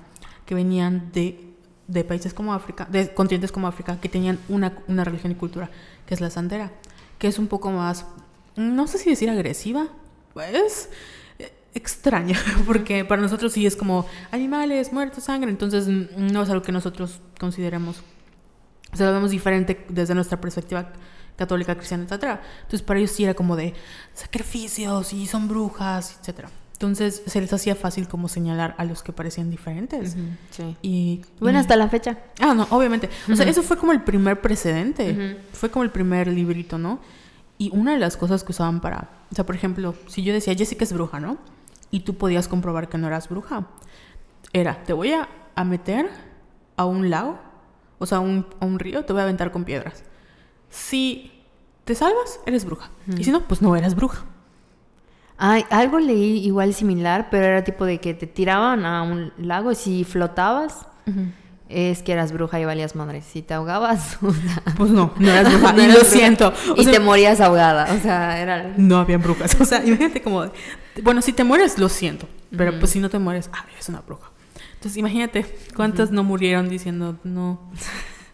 que venían de, de países como África, de continentes como África, que tenían una, una religión y cultura, que es la santera, que es un poco más, no sé si decir agresiva, pues eh, extraña, porque para nosotros sí es como animales, muertos, sangre, entonces no es algo que nosotros consideremos o sea, lo vemos diferente desde nuestra perspectiva católica, cristiana, etcétera. Entonces, para ellos sí era como de sacrificios y son brujas, etcétera. Entonces, se les hacía fácil como señalar a los que parecían diferentes. Ujú, sí. Y Bueno, y- hasta la fecha. Ah, no, obviamente. O sea, Ujú. eso fue como el primer precedente. Ujú. Fue como el primer librito, ¿no? Y una de las cosas que usaban para... O sea, por ejemplo, si yo decía, Jessica es bruja, ¿no? Y tú podías comprobar que no eras bruja. Era, te voy a, a meter a un lago, o sea, un, a un río, te voy a aventar con piedras. Si te salvas, eres bruja. Y si no, pues no eras bruja. Ay, algo leí igual similar, pero era tipo de que te tiraban a un lago y si flotabas, es que eras bruja y valías madre. Si te ahogabas, o sea, Pues no, no eras bruja. no eras lo bruja. siento. O y sea, te morías ahogada. O sea, era. No habían brujas. O sea, imagínate como... Bueno, si te mueres, lo siento. Pero pues si no te mueres, ah, eres una bruja. Entonces imagínate cuántas no murieron diciendo no.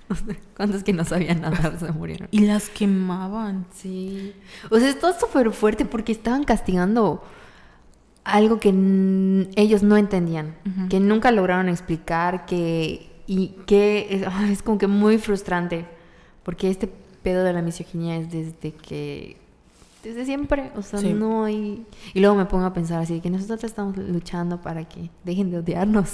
¿Cuántos que no sabían nada se murieron? Y las quemaban. Sí. O sea, esto es súper fuerte porque estaban castigando algo que ellos no entendían, que nunca lograron explicar, que. Y que es, como que muy frustrante. Porque este pedo de la misoginia es desde que. Desde siempre. O sea, Sí. no hay. Y luego me pongo a pensar así, que nosotros estamos luchando para que dejen de odiarnos.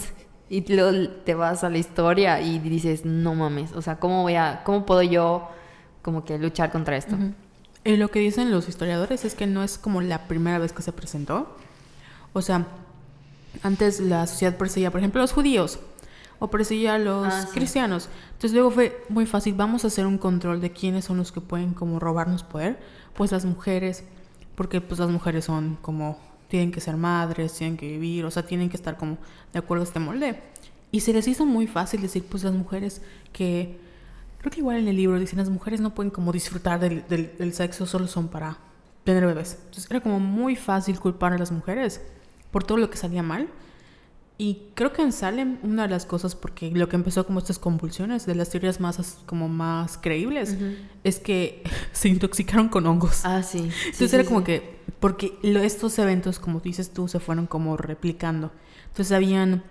Y luego te vas a la historia y dices, no mames. O sea, ¿cómo voy a. ¿Cómo puedo yo como que luchar contra esto? Y lo que dicen los historiadores es que no es como la primera vez que se presentó. O sea, antes la sociedad perseguía, por ejemplo, a los judíos o perseguía a los Ah, sí. cristianos. Entonces luego fue muy fácil, vamos a hacer un control de quiénes son los que pueden como robarnos poder. Pues las mujeres, porque pues las mujeres son como, tienen que ser madres, tienen que vivir, o sea, tienen que estar como de acuerdo a este molde. Y se les hizo muy fácil decir, pues las mujeres que, creo que igual en el libro dicen, las mujeres no pueden como disfrutar del, sexo, solo son para tener bebés. Entonces era como muy fácil culpar a las mujeres por todo lo que salía mal. Y creo que en Salem una de las cosas, porque lo que empezó como estas convulsiones, de las teorías más como más creíbles, Ujú. es que se intoxicaron con hongos. Ah, sí. sí, Entonces sí, era como que, porque lo- estos eventos, como dices tú, se fueron como replicando. Entonces habían,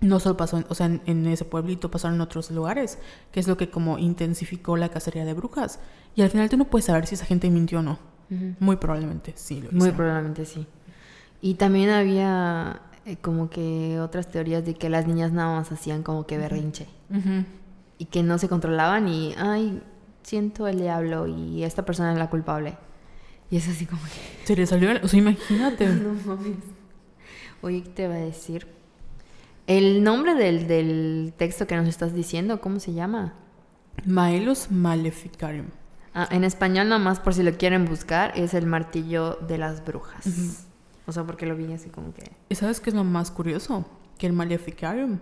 no solo pasó, en- o sea, en, en ese pueblito, pasaron en otros lugares, que es lo que como intensificó la cacería de brujas. Y al final tú no puedes saber si esa gente mintió o no. Muy probablemente sí lo Muy probablemente sí. Y también había eh, como que otras teorías de que las niñas nada más hacían como que berrinche Ujú. y que no se controlaban y, ay, siento el diablo y esta persona es la culpable. Y es así como que... Se le salió, o sea, imagínate. No mames. Oye, ¿qué te va a decir? El nombre del, del texto que nos estás diciendo, ¿cómo se llama? Maelus Maleficarum. Ah, en español nomás, por si lo quieren buscar, es el martillo de las brujas. O sea, porque lo vi así como que... ¿Y sabes qué es lo más curioso? Que el Maleficarium,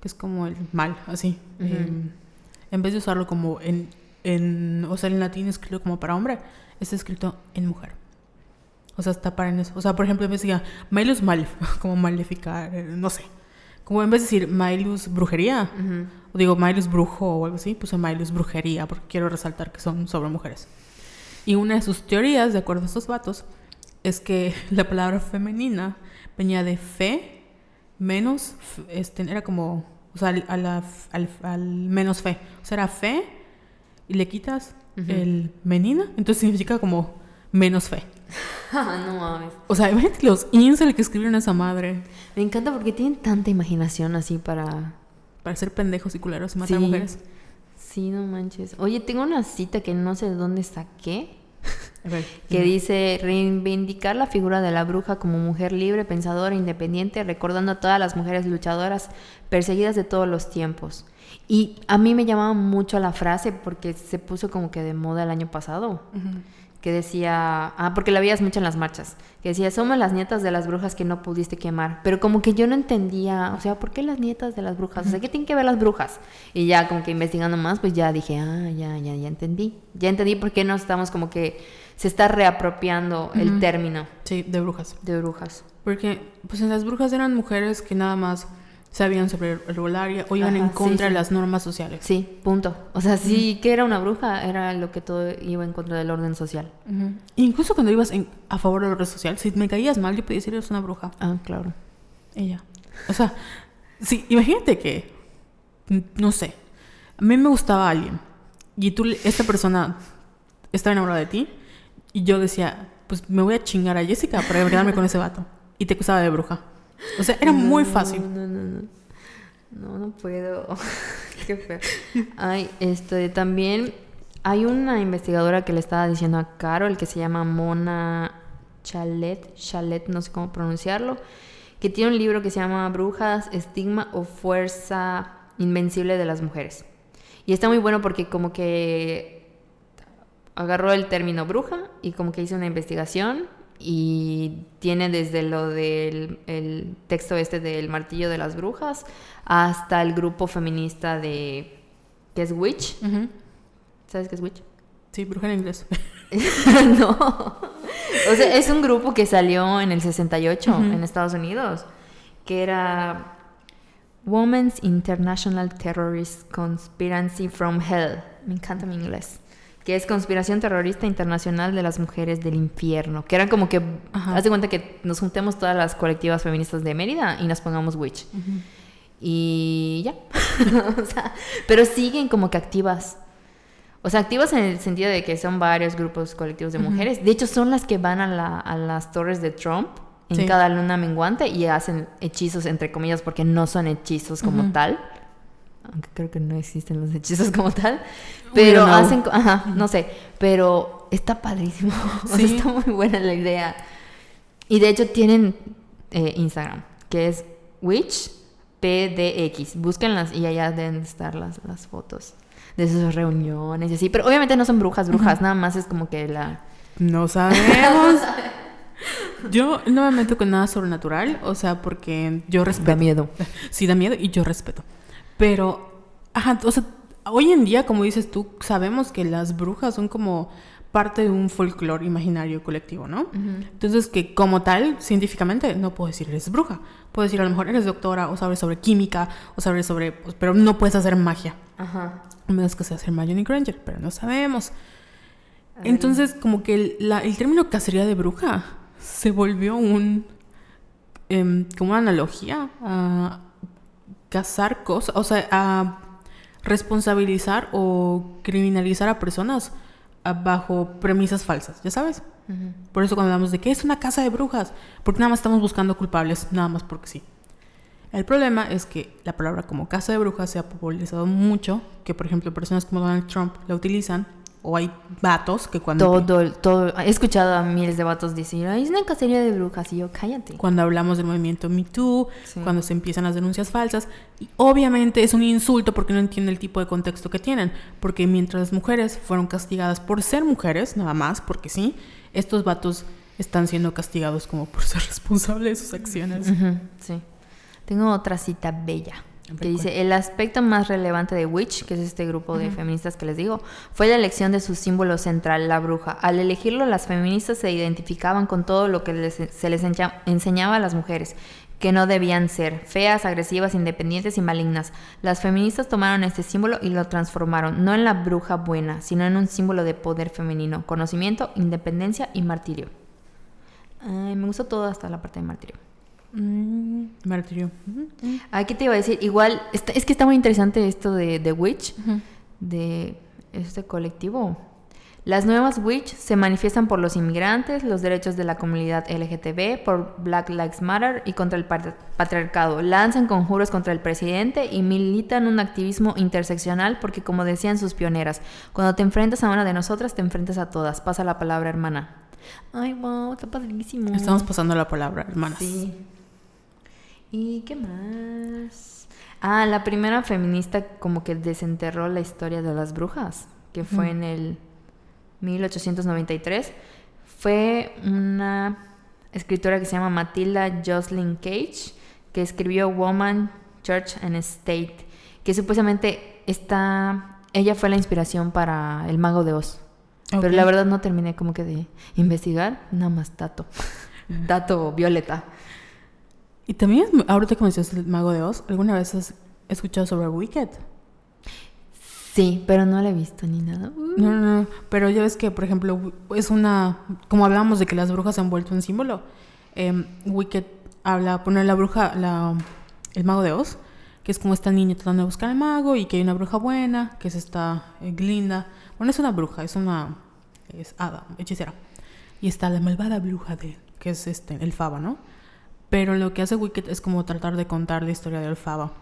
que es como el mal, así. em, en vez de usarlo como en, en... O sea, en latín escrito como para hombre, está escrito en mujer. O sea, está para en eso. O sea, por ejemplo, en vez de decir Mailus Malef, como maleficar, eh, no sé. Como en vez de decir Mailus brujería, Ujú. o digo Mailus brujo o algo así, puse Mailus brujería, porque quiero resaltar que son sobre mujeres. Y una de sus teorías, de acuerdo a estos vatos, es que la palabra femenina venía de fe menos, este, era como, o sea, al, a la- al- al menos fe. O sea, era fe y le quitas el menina, entonces significa como menos fe. no mames. O sea, imagínate los incel que escribieron esa madre Me encanta porque tienen tanta imaginación así para... para ser pendejos y culeros y matar Sí. mujeres. Sí, no manches. Oye, tengo una cita que no sé de dónde saqué. Que dice reivindicar la figura de la bruja como mujer libre, pensadora, independiente, recordando a todas las mujeres luchadoras perseguidas de todos los tiempos. Y a mí me llamaba mucho la frase porque se puso como que de moda el año pasado, que decía, ah, porque la veías mucho en las marchas, que decía, somos las nietas de las brujas que no pudiste quemar, pero como que yo no entendía, o sea, ¿por qué las nietas de las brujas? O sea, ¿qué tienen que ver las brujas? Y ya como que investigando más, pues ya dije, ah, ya, ya, ya entendí, ya entendí por qué no estamos como que se está reapropiando el término Sí, de brujas. de brujas. Porque, pues en las brujas eran mujeres que nada más sabían sobre herbolaria o iban Ajá, en contra sí. de las normas sociales. Sí, punto. O sea, sí que era una bruja, era lo que todo iba en contra del orden social. Incluso cuando ibas en- a favor de la red social, si me caías mal, yo podía decir eres una bruja. Ah, claro. Ella. O sea, sí, imagínate que, no sé, a mí me gustaba alguien y tú, esta persona estaba enamorada de ti y yo decía, pues me voy a chingar a Jessica para quedarme con ese vato. Y te acusaba de bruja. O sea, era muy fácil. No, no, no. No, no puedo. Qué feo. Ay, este, también hay una investigadora que le estaba diciendo a Carol que se llama Mona Chalet, Chalet, no sé cómo pronunciarlo, que tiene un libro que se llama Brujas, Estigma o Fuerza Invencible de las Mujeres. Y está muy bueno porque como que agarró el término bruja y como que hizo una investigación y tiene desde lo del el texto este del martillo de las brujas hasta el grupo feminista de que es Witch. ¿Sabes qué es Witch? Sí, bruja en inglés. no. O sea, es un grupo que salió en el 68 Ujú. en Estados Unidos, que era Women's International Terrorist Conspiracy from Hell. Me encanta mi inglés. Que es Conspiración Terrorista Internacional de las Mujeres del Infierno. Que eran como que, Ajá. haz de cuenta que nos juntemos todas las colectivas feministas de Mérida y nos pongamos Witch. Y ya. O sea, pero siguen como que activas. O sea, activas en el sentido de que son varios grupos colectivos de mujeres. De hecho, son las que van a, la- a las torres de Trump en Sí. cada luna menguante y hacen hechizos, entre comillas, porque no son hechizos como tal. Aunque creo que no existen los hechizos como tal. Pero know. hacen... Ajá, no sé. Pero está padrísimo. O sea, está muy buena la idea. Y de hecho tienen eh, Instagram, que es Witch PDX. Búsquenlas y allá deben estar las, las fotos de sus reuniones y así. Pero obviamente no son brujas, brujas. Nada más es como que la... No sabemos. Yo no me meto con nada sobrenatural, o sea, porque yo respeto. miedo. Sí, da miedo y yo respeto. Pero, ajá, o sea, hoy en día, como dices tú, sabemos que las brujas son como parte de un folclore imaginario colectivo, ¿no? Entonces, que como tal, científicamente, no puedo decir eres bruja. Puedo decir, a lo mejor eres doctora, o sabes sobre química, o sabes sobre... pues, pero no puedes hacer magia. Ajá. A menos que seas Hermione Granger, pero no sabemos. Entonces, como que el, la- el término cacería de bruja se volvió un. em, como una analogía a cazar cosas, o sea, a responsabilizar o criminalizar a personas a- bajo premisas falsas, ¿ya sabes? Por eso cuando hablamos de que es una casa de brujas, porque nada más estamos buscando culpables, nada más porque sí. El problema es que la palabra como casa de brujas se ha popularizado mucho, que por ejemplo personas como Donald Trump la utilizan o hay vatos que cuando... Todo, todo. He escuchado a miles de vatos decir, ay, es una cacería de brujas. Y yo, cállate. Cuando hablamos del movimiento Me Too, Sí. cuando se empiezan las denuncias falsas, y obviamente es un insulto porque no entiende el tipo de contexto que tienen. Porque mientras las mujeres fueron castigadas por ser mujeres, nada más, porque sí, estos vatos están siendo castigados como por ser responsables de sus acciones. Sí. Tengo otra cita bella. Que dice, el aspecto más relevante de Witch, que es este grupo de feministas que les digo, fue la elección de su símbolo central, la bruja. Al elegirlo, las feministas se identificaban con todo lo que les- se les enseñaba a las mujeres, que no debían ser feas, agresivas, independientes y malignas. Las feministas tomaron este símbolo y lo transformaron, no en la bruja buena, sino en un símbolo de poder femenino, conocimiento, independencia y martirio. Ay, me gustó todo hasta la parte de martirio. Mm, martirio. Ay, ¿qué te iba a decir? Igual, está- es que está muy interesante esto de, de Witch, de este colectivo. Las nuevas Witch se manifiestan por los inmigrantes, los derechos de la comunidad LGTB, por Black Lives Matter y contra el pat- patriarcado. Lanzan conjuros contra el presidente y militan un activismo interseccional porque, como decían sus pioneras, cuando te enfrentas a una de nosotras, te enfrentas a todas. Pasa la palabra, hermana. Ay, wow, está padrísimo. Estamos pasando la palabra, hermanas. Sí. ¿Y qué más? Ah, la primera feminista como que desenterró la historia de las brujas, que fue en el 1893. Fue una escritora que se llama Matilda Jocelyn Cage, que escribió Woman, Church and State, que supuestamente está, ella fue la inspiración para El Mago de Oz. Pero la verdad no terminé como que de investigar, nada más dato. dato violeta. Y también, ahorita que mencionaste el mago de Oz, ¿alguna vez has escuchado sobre Wicked? Sí, pero no la he visto ni nada. Uh. No, no, no. Pero ya ves que, por ejemplo, es una. Como hablábamos de que las brujas se han vuelto un símbolo. em, Wicked habla, pone la bruja, la, el mago de Oz, que es como esta niña tratando de buscar al mago y que hay una bruja buena, que es esta eh, Glinda. Bueno, es una bruja, es una. Es hada, hechicera. Y está la malvada bruja de. que es este, el Faba, ¿no? Pero lo que hace Wicked es como tratar de contar la historia de Elfaba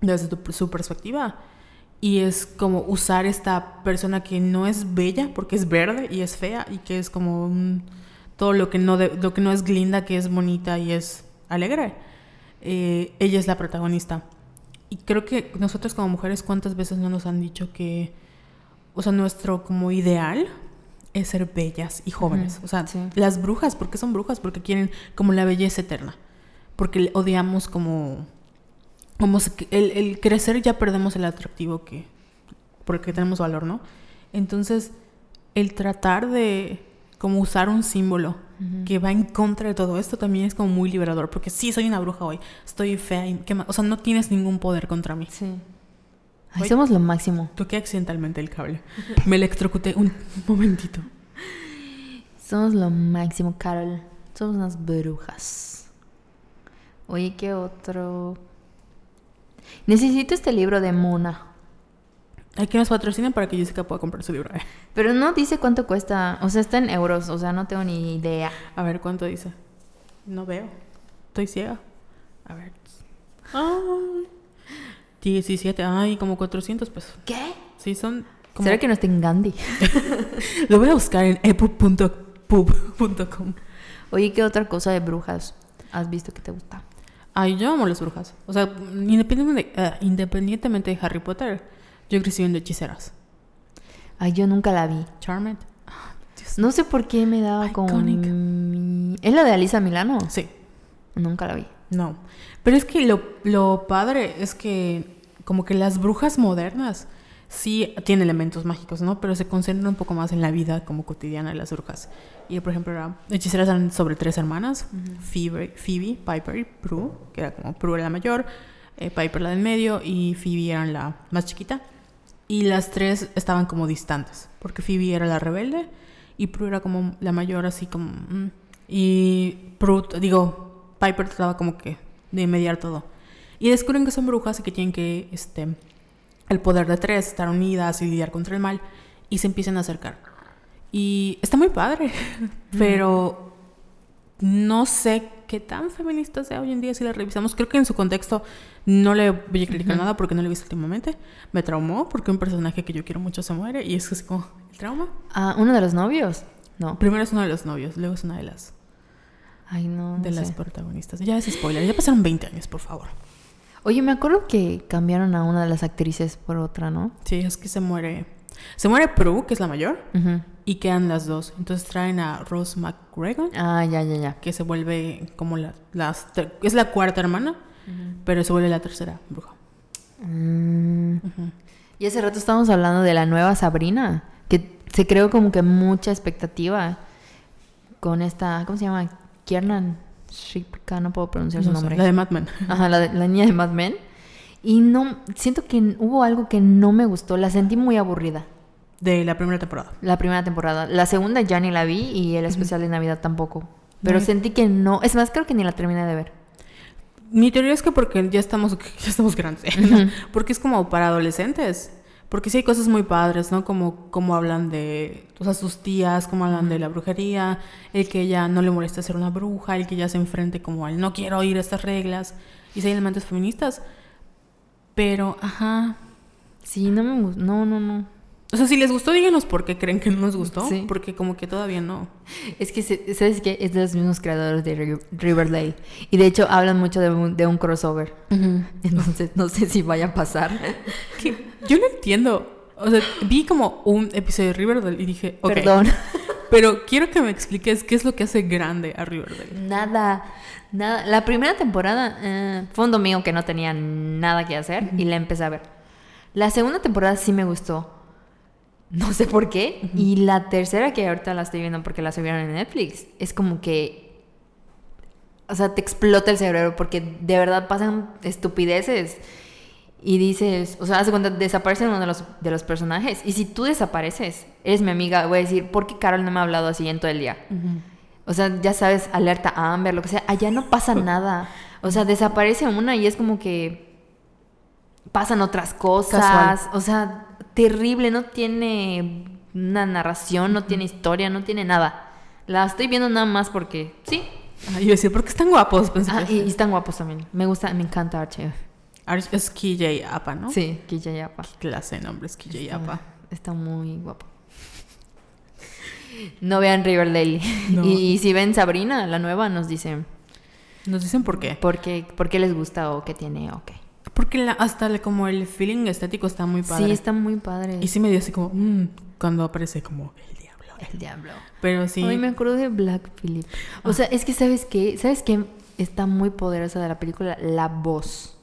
desde su perspectiva. Y es como usar esta persona que no es bella porque es verde y es fea y que es como un- todo lo que, no lo que no es Glinda, que es bonita y es alegre. Eh, ella es la protagonista. Y creo que nosotros como mujeres, ¿cuántas veces no nos han dicho que, o sea, nuestro como ideal es ser bellas y jóvenes? O sea, sí. las brujas, ¿por qué son brujas? Porque quieren como la belleza eterna. Porque odiamos como como el, el crecer ya perdemos el atractivo que porque tenemos valor, ¿no? Entonces, el tratar de como usar un símbolo que va en contra de todo esto también es como muy liberador, porque sí soy una bruja hoy, estoy fea y ¿qué más? o sea, no tienes ningún poder contra mí. Sí. Ay, Oye. somos lo máximo. Toqué accidentalmente el cable. Me electrocuté un momentito. Somos lo máximo, Carol. Somos unas brujas. Oye, ¿qué otro? Necesito este libro de Mona. Hay que nos patrocinen para que Jessica pueda comprar su libro. Pero no dice cuánto cuesta. O sea, está en euros. O sea, no tengo ni idea. A ver, ¿cuánto dice? No veo. Estoy ciega. A ver. Ay. 17. Ay, como 400 pesos. ¿Qué? Sí, son como... ¿Será que no está en Gandhi? Lo voy a buscar en epu.pub.com. Oye, ¿qué otra cosa de brujas has visto que te gusta? Ay, yo amo las brujas. O sea, independientemente, eh, independientemente de Harry Potter, yo crecí viendo hechiceras. Ay, yo nunca la vi. Charmed. Ah, Dios. No sé por qué me daba. Iconic. mi- ¿Es la de Alisa Milano? Sí. Nunca la vi. No. Pero es que lo, lo padre es que como que las brujas modernas sí tienen elementos mágicos, ¿no? Pero se concentran un poco más en la vida como cotidiana de las brujas. Y por ejemplo, era, hechiceras eran sobre tres hermanas, Phoebe, Phoebe, Piper y Prue, que era como Prue era la mayor, eh, Piper la del medio y Phoebe era la más chiquita. Y las tres estaban como distantes, porque Phoebe era la rebelde y Prue era como la mayor, así como... mm. Y Prue, digo, Piper trataba como que de mediar todo. Y descubren que son brujas y que tienen que, este, el poder de tres, estar unidas y lidiar contra el mal. Y se empiezan a acercar. Y está muy padre, pero no sé qué tan feminista sea hoy en día si la revisamos. Creo que en su contexto no le voy a criticar nada porque no lo he visto últimamente. Me traumó porque un personaje que yo quiero mucho se muere y es así como el trauma. Ah, uno de los novios. No. Primero es uno de los novios, luego es una de las Ay, no. de las protagonistas. Ya es spoiler, ya pasaron 20 años, por favor. Oye, me acuerdo que cambiaron a una de las actrices por otra, ¿no? Sí, es que se muere. Se muere Prue, que es la mayor, y quedan las dos. Entonces traen a Rose McGregor, Ah, ya, ya, ya. que se vuelve como la las es la cuarta hermana, pero se vuelve la tercera bruja. Mm. Y hace rato estábamos hablando de la nueva Sabrina, que se creó como que mucha expectativa con esta, ¿cómo se llama? Kiernan Shipka, no puedo pronunciar su No sé, nombre. la de Mad Men. Ajá, la, de- la niña de Mad Men. Y no, siento que hubo algo que no me gustó, la sentí muy aburrida. De la primera temporada. La primera temporada. La segunda ya ni la vi y el especial de Navidad tampoco. Pero No. sentí que no, es más, creo que ni la terminé de ver. Mi teoría es que porque ya estamos, ya estamos grandes, Ujú. porque es como para adolescentes. Porque sí hay cosas muy padres, ¿no? Como, como hablan de, o sea, sus tías, como hablan de la brujería, el que ella no le molesta ser una bruja, el que ella se enfrente como al no quiero oír estas reglas. Y sí hay elementos feministas. Pero, ajá. Sí, no me gustó, no, no, no. O sea, si les gustó, díganos por qué creen que no nos gustó. Sí. Porque como que todavía no. Es que, ¿sabes qué? Es de los mismos creadores de Ri- Riverdale. Y de hecho hablan mucho de un, de un crossover. Entonces no sé si vaya a pasar. Que yo no entiendo. O sea, vi como un episodio de Riverdale y dije, ok. Perdón. Pero quiero que me expliques qué es lo que hace grande a Riverdale. Nada, nada. La primera temporada eh, fue un domingo que no tenía nada que hacer y la empecé a ver. La segunda temporada sí me gustó. No sé por qué. Y la tercera, que ahorita la estoy viendo porque la subieron en Netflix, es como que. O sea, te explota el cerebro porque de verdad pasan estupideces. Y dices, o sea, haz de cuenta, desaparece uno de los, de los personajes. Y si tú desapareces, eres mi amiga, voy a decir, ¿por qué Carol no me ha hablado así en todo el día? O sea, ya sabes, alerta a Amber, lo que sea. Allá no pasa nada. O sea, desaparece una y es como que pasan otras cosas. Casual. O sea, terrible. No tiene una narración, no tiene historia, no tiene nada. La estoy viendo nada más porque sí. Ah, yo decía, ¿por qué están guapos? Pensé Ah, y están guapos también. Me gusta, me encanta Archie. Es KJ Apa, ¿no? Sí, Killa Yapa. Clase de nombre es KJ Apa. Está muy guapo. No vean Riverdale. No. Y, y si ven Sabrina, la nueva, nos dicen Nos dicen por qué. por qué, por qué les gusta o qué tiene o qué. Porque la- hasta el- como el feeling estético está muy padre. Sí, está muy padre. Y sí me dio así como, mm, cuando aparece como el diablo. El diablo. Pero sí. Ay, me acuerdo de Black Phillip. O sea, es que ¿sabes qué? ¿Sabes qué? Está muy poderosa de la película, la voz.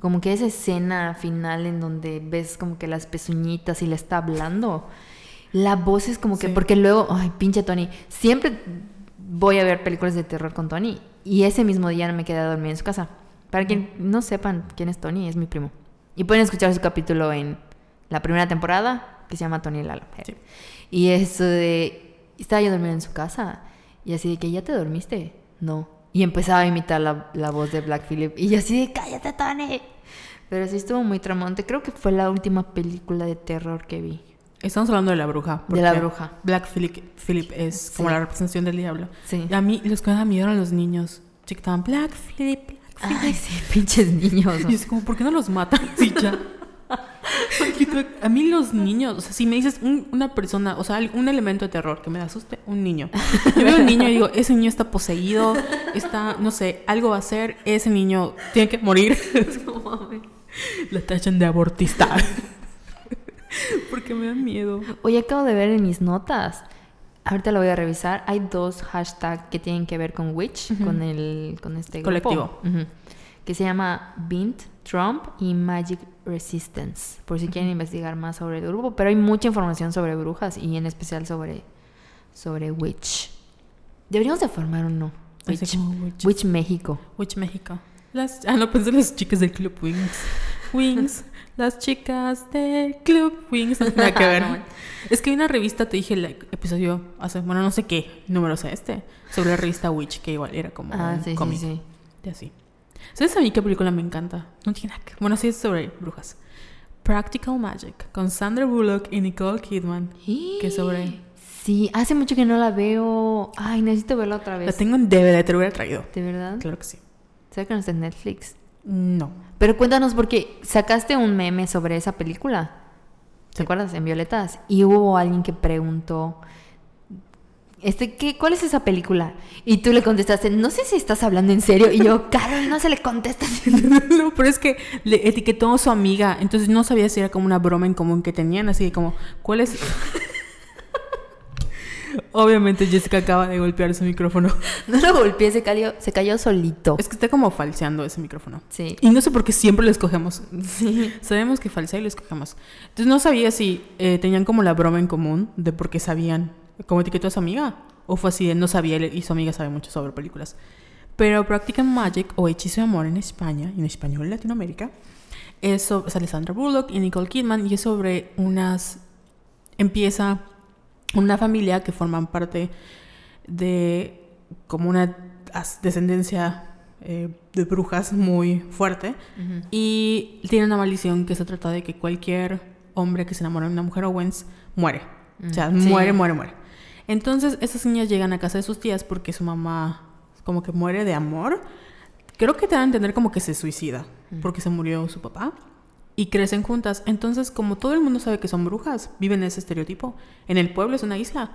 Como que esa escena final en donde ves como que las pezuñitas y le está hablando. La voz es como que, Sí. porque luego, ay, pinche Tony, siempre voy a ver películas de terror con Tony y ese mismo día no me quedé a dormir en su casa. Para quien no sepan quién es Tony, es mi primo. Y pueden escuchar su capítulo en la primera temporada, que se llama Tony Lalo. Sí. Y eso de, estaba yo dormida en su casa y así de que, ¿ya te dormiste? No. Y empezaba a imitar la, la voz de Black Phillip y yo así de, cállate, Tony. Pero sí estuvo muy tramante. Creo que fue la última película de terror que vi. Estamos hablando de la bruja. De la bruja. Black Phillip, Phillip es como Sí. la representación del diablo. Sí. Y a mí los que me daban miedo eran los niños. Chiquitaban Black Phillip, Black Phillip. Ay, sí, pinches niños. Y es como, ¿por qué no los matan? Sí, ya. A mí los niños, o sea, si me dices un- una persona, o sea, un elemento de terror que me asuste, un niño. Yo veo un niño y digo, ese niño está poseído, está, no sé, algo va a hacer, ese niño tiene que morir. No mames. La tachan de abortista. Porque me da miedo. Oye, acabo de ver en mis notas. Ahorita lo voy a revisar. Hay dos hashtags que tienen que ver con Witch, con el con este grupo. Colectivo. Que se llama Bint, Trump y Magic Resistance. Por si quieren investigar más sobre el grupo. Pero hay mucha información sobre brujas y en especial sobre, sobre Witch. Deberíamos de formar uno. Witch. Witch. Witch México. Witch México. Las, ah, no, pensé en las chicas del Club Wings. Wings. Las chicas del Club Wings. No tiene que ver. No. es que hay una revista, te dije el episodio hace, bueno, no sé qué número sea este, sobre la revista Witch, que igual era como Ah, un sí, sí, cómic. sí. Y así. ¿Sabes a mí qué película me encanta? No tiene nada que Bueno, sí es sobre brujas. Practical Magic, con Sandra Bullock y Nicole Kidman. Que es sobre... Sí, hace mucho que no la veo. Ay, necesito verla otra La vez. tengo en DVD, te lo hubiera traído. ¿De verdad? Claro que sí. ¿Sabes que no está en Netflix? No. Pero cuéntanos, porque sacaste un meme sobre esa película. ¿Te Sí. acuerdas? En Violetas. Y hubo alguien que preguntó. Este, ¿qué, ¿Cuál es esa película? Y tú le contestaste, no sé si estás hablando en serio. Y yo, Carol, no se le contesta. no, pero es que le etiquetó a su amiga, entonces no sabía si era como una broma en común que tenían, así que como, ¿cuál es? Obviamente Jessica acaba de golpear su micrófono. No lo golpeé, se cayó, se cayó solito. Es que está como falseando ese micrófono. Sí. Y no sé por qué siempre lo escogemos. Sí. Sabemos que falsea y lo escogemos. Entonces no sabía si eh, tenían como la broma en común de por qué sabían, como etiquetó a su amiga, o fue así de no sabía y su amiga sabe mucho sobre películas. Pero Practical Magic o Hechizo de Amor en España, en español en Latinoamérica, es sobre, sale Sandra Bullock y Nicole Kidman y es sobre unas... Empieza una familia que forman parte de como una descendencia eh, de brujas muy fuerte Ujú. y tiene una maldición que se trata de que cualquier hombre que se enamora de una mujer Owens muere. O sea, Mm, sí. muere, muere, muere. Entonces, esas niñas llegan a casa de sus tías porque su mamá como que muere de amor. Creo que te dan a entender como que se suicida porque se murió su papá. Y crecen juntas. Entonces, como todo el mundo sabe que son brujas, viven ese estereotipo. En el pueblo es una isla.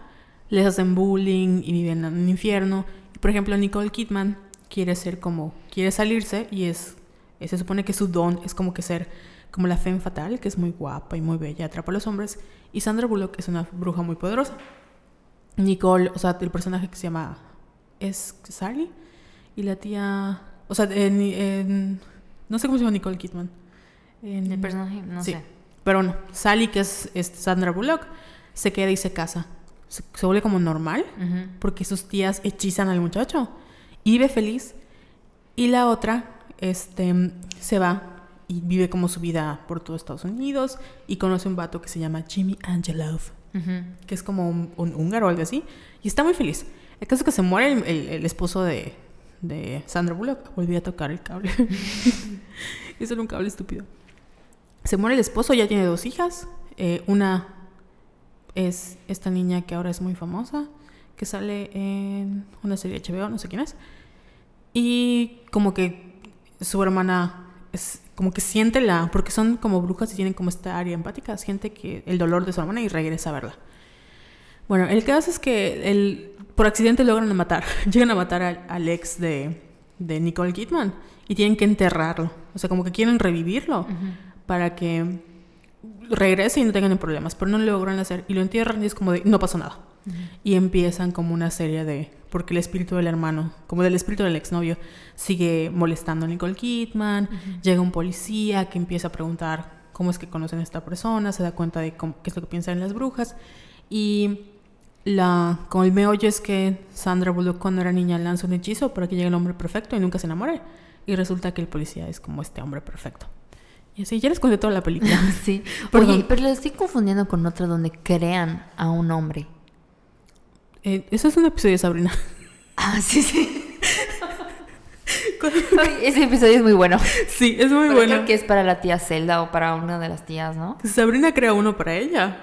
Les hacen bullying y viven en un infierno. Por ejemplo, Nicole Kidman quiere ser como, quiere salirse y es, eh, se supone que su don es como que ser como la femme fatal, que es muy guapa y muy bella, atrapa a los hombres. Y Sandra Bullock es una bruja muy poderosa. Nicole, o sea, el personaje que se llama es Sally y la tía, o sea, en- en- no sé cómo se llama Nicole Kidman. En- El personaje, no Sí. sé. Pero bueno, Sally, que es, es Sandra Bullock, se queda y se casa. Se, se vuelve como normal porque sus tías hechizan al muchacho y vive feliz. Y la otra este, se va y vive como su vida por todo Estados Unidos y conoce un vato que se llama Jimmy Angelov, Que es como un, húngaro o algo así, y está muy feliz. El caso es que se muere el, esposo de, de Sandra Bullock. Volví a tocar el cable. Eso era un cable estúpido. Se muere el esposo, ya tiene dos hijas. Eh, una es esta niña que ahora es muy famosa, que sale en una serie de HBO, no sé quién es. Y como que su hermana es como que siente la, porque son como brujas y tienen como esta área empática, siente que el dolor de su hermana y regresa a verla. Bueno, el caso es que el, por accidente logran matar, llegan a matar al, al ex de, de Nicole Kidman y tienen que enterrarlo. O sea, como que quieren revivirlo para que regrese y no tengan problemas, pero no lo logran hacer y lo entierran y es como de no pasó nada. Y empiezan como una serie de porque el espíritu del hermano, como del espíritu del exnovio, sigue molestando a Nicole Kidman, llega un policía que empieza a preguntar cómo es que conocen a esta persona, se da cuenta de cómo- qué es lo que piensan en las brujas y la como el meollo es que Sandra Bullock cuando era niña lanza un hechizo para que llegue el hombre perfecto y nunca se enamore y resulta que el policía es como este hombre perfecto. Y así, ya les conté toda la película. Sí. Perdón. Oye, pero lo estoy confundiendo con otra donde crean a un hombre. Eh, eso es un episodio de Sabrina. Ah, sí, sí. Ay, Ese episodio es muy bueno. sí, es muy Pero bueno. Creo que es para la tía Zelda o para una de las tías, ¿no? Sabrina crea uno para ella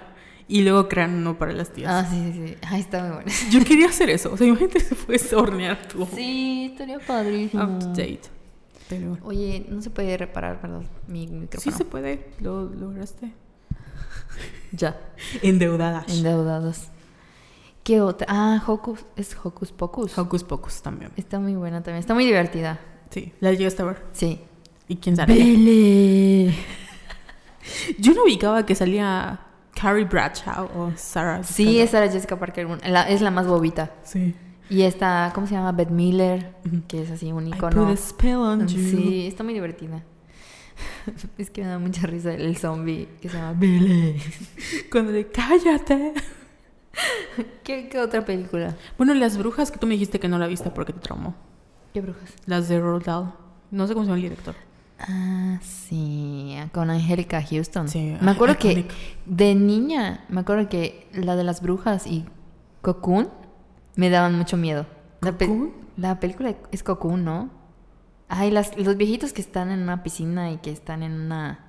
y luego crean uno para las tías. Ah, sí, sí, sí. Ay, está muy bueno. Yo quería hacer eso. O sea, imagínate si puedes hornear tu Sí, estaría padrísimo. up to date. Pero Oye, no se puede reparar, perdón, mi sí micrófono. se puede. Lo lograste. Ya. Endeudadas. Endeudados. ¿Qué otra? Ah, Hocus. Es Hocus Pocus. Hocus Pocus también. Está muy buena también. Está muy divertida. Sí, la llegaste a ver. Sí. ¿Y quién sale? Bele. Yo no ubicaba que salía Carrie Bradshaw o Sarah. Sí, Jessica esa era Jessica Parker. la- es la más bobita. Sí. Y esta, ¿cómo se llama? Beth Miller, que es así un I icono. put a spell on you. Sí, está muy divertida. es que me da mucha risa el zombie que se llama Billy. Cuando le cállate. ¿Qué, qué otra película? Bueno, las brujas que tú me dijiste que no la viste porque te traumó. ¿Qué brujas? Las de Roald Dahl. No sé cómo se llama el director. Ah, sí, con Angélica Houston. Sí, me acuerdo iconic. que de niña, me acuerdo que la de las brujas y Cocoon me daban mucho miedo. La, la película es Cocoon, ¿no? Ay, las, los viejitos que están en una piscina y que están en una...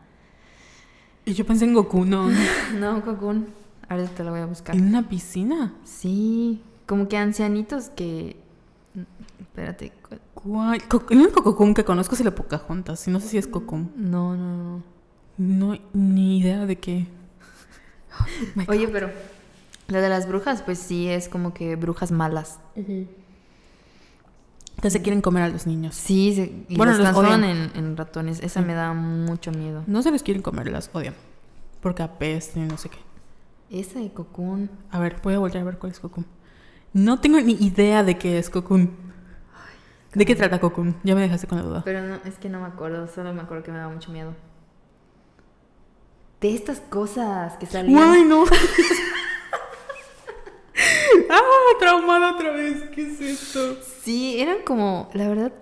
Y yo pensé en Goku, no. No, Cocoon. Ahorita te lo voy a buscar. ¿En una piscina? Sí, como que ancianitos que... Espérate. Co- El único Cocum que conozco es el de Pocahontas. Y no sé si es Cocum. No, no, no. No ni idea de qué. Oye, pero lo de las brujas, pues sí es como que brujas malas. Que se quieren comer a los niños. Sí, se, y Bueno, las los transforman odian. en, en ratones. Esa Sí. me da mucho miedo. No se les quieren comer, las odian. Porque apestan y no sé qué. Esa de Cocoon. A ver, voy a volver a ver cuál es Cocoon. No tengo ni idea de qué es Cocoon. ¿De qué trata Cocoon? Ya me dejaste con la duda. Pero no, es que no me acuerdo, solo me acuerdo que me daba mucho miedo. De estas cosas que salían. ¡Ay, no! ¡Ah! Traumada otra vez. ¿Qué es esto? Sí, eran como, la verdad,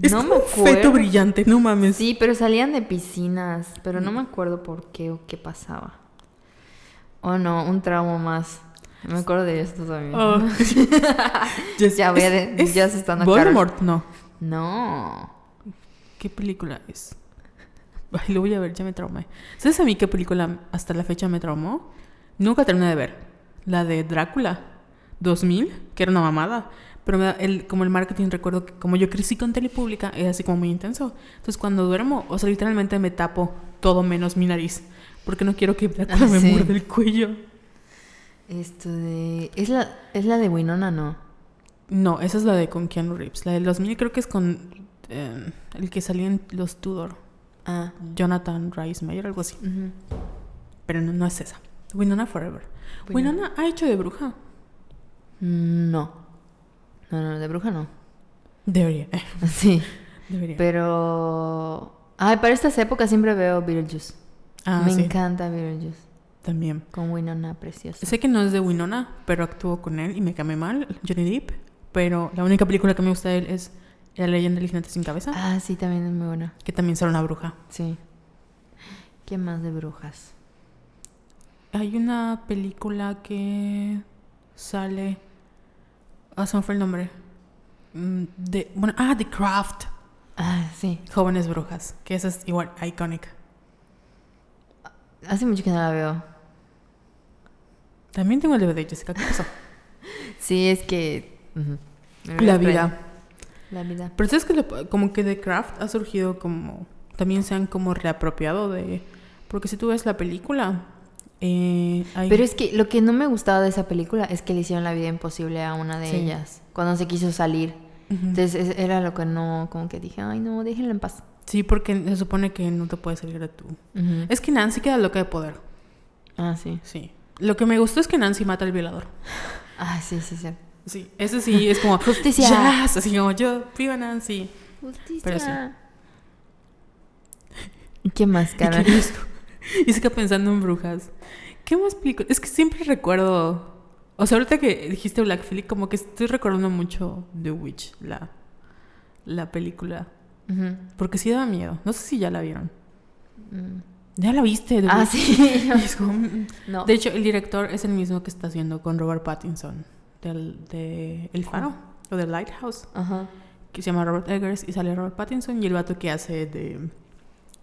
Es no como me un feto acuerdo. brillante, no mames. Sí, pero salían de piscinas, pero no me acuerdo por qué o qué pasaba. Oh no, un trauma más. Me acuerdo de esto también. Oh. Yes. Ya voy a de- es ya se están Voldemort, no. No. ¿Qué película es? Ay, lo voy a ver, ya me traumé. ¿Sabes a mí qué película hasta la fecha me traumó? Nunca terminé de ver. La de Drácula 2000, que era una mamada. Pero me da- el, como el marketing, recuerdo que como yo crecí con Telepública, es así como muy intenso. Entonces cuando duermo, o sea, literalmente me tapo todo menos mi nariz. Porque no quiero que Drácula Ah, me sí. muerde el cuello. Esto de. Es la, es la de Winona, ¿no? No, esa es la de con Keanu Reeves. La del 2000 creo que es con eh, el que salía en los Tudor. Ah. Jonathan Rice Mayer, algo así. Pero no, no es esa. Winona Forever. Winona. Winona ha hecho de bruja. No. No, no, de bruja no. Debería. Sí. Debería. Pero. Ay, para estas épocas siempre veo Beetlejuice. Ah, Me sí. encanta Beetlejuice. También. Con Winona preciosa. Sé que no es de Winona, pero actuó con él y me camé mal, Johnny Depp. Pero la única película que me gusta de él es La leyenda del jinete sin cabeza, Ah, sí, también es muy buena. que también sale una bruja. Sí. ¿Qué más de brujas? Hay una película que sale. Ah, se me fue el nombre. Mm, De, bueno, ah, The Craft. Ah, sí. Jóvenes brujas. Que esa es igual iconic. Hace mucho que no la veo. También tengo el DVD, Jessica. ¿Qué pasó? Sí, es que. La vida. La vida. Pero sabes que lo- como que The Craft ha surgido como. También se han como reapropiado de. Porque si tú ves la película. Eh, hay- Pero es que lo que no me gustaba de esa película es que le hicieron la vida imposible a una de Sí. ellas. Cuando se quiso salir. Entonces es- era lo que no. Como que dije, ay, no, déjenla en paz. Sí, porque se supone que no te puedes salir de tu. Ujú. Es que Nancy queda loca de poder. Ah, sí. Sí. Lo que me gustó es que Nancy mata al violador. Ah, sí, sí, sí. Sí, eso sí es como. Justicia. Yes, así como yo, viva Nancy. Justicia. Pero sí. ¿Y qué más, ¿Y cara? esto? Y se queda pensando en brujas. ¿Qué más películas? Es que siempre recuerdo. O sea, ahorita que dijiste Black Phillip, como que estoy recordando mucho The Witch, la, la película. Ujú. Porque sí daba miedo. No sé si ya la vieron. Mm. ¿Ya la viste? The Ah, sí. Como, mm. No. De hecho, el director es el mismo que está haciendo con Robert Pattinson. Del, de El Faro. O de Lighthouse. Ajá. Que se llama Robert Eggers. Y sale Robert Pattinson. Y el vato que hace de...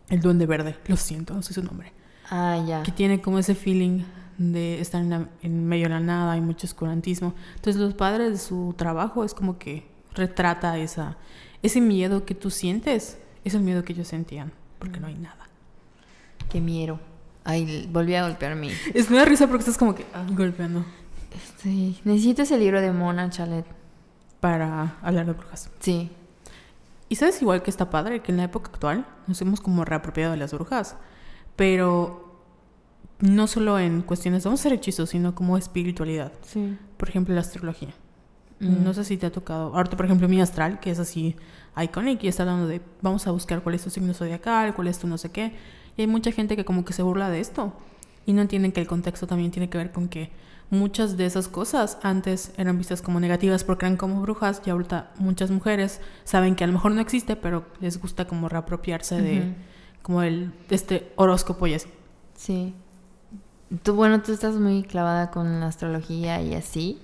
El Duende Verde. Lo siento, no sé su nombre. Ah, ya. que tiene como ese feeling de estar en, la- en medio de la nada, hay mucho oscurantismo. Entonces los padres de su trabajo es como que retrata esa, ese miedo que tú sientes, es el miedo que ellos sentían, porque no hay nada. Qué miedo. Ay, volví a golpearme. Es da risa porque estás como que ah, golpeando Sí. Necesito ese libro de Mona Chalet. para hablar de brujas. Sí. Y sabes igual que está padre que en la época actual nos hemos como reapropiado de las brujas, pero no solo en cuestiones de vamos a hacer hechizos, sino como espiritualidad. Sí. Por ejemplo, la astrología. Mm. No sé si te ha tocado. Ahorita, por ejemplo, mi astral, que es así iconic y está hablando de vamos a buscar cuál es tu signo zodiacal, cuál es tu no sé qué. Y hay mucha gente que como que se burla de esto y no entienden que el contexto también tiene que ver con que muchas de esas cosas antes eran vistas como negativas porque eran como brujas y ahorita muchas mujeres saben que a lo mejor no existe, pero les gusta como reapropiarse de como el de este horóscopo y así. Sí. Tú, bueno, tú estás muy clavada con la astrología y así.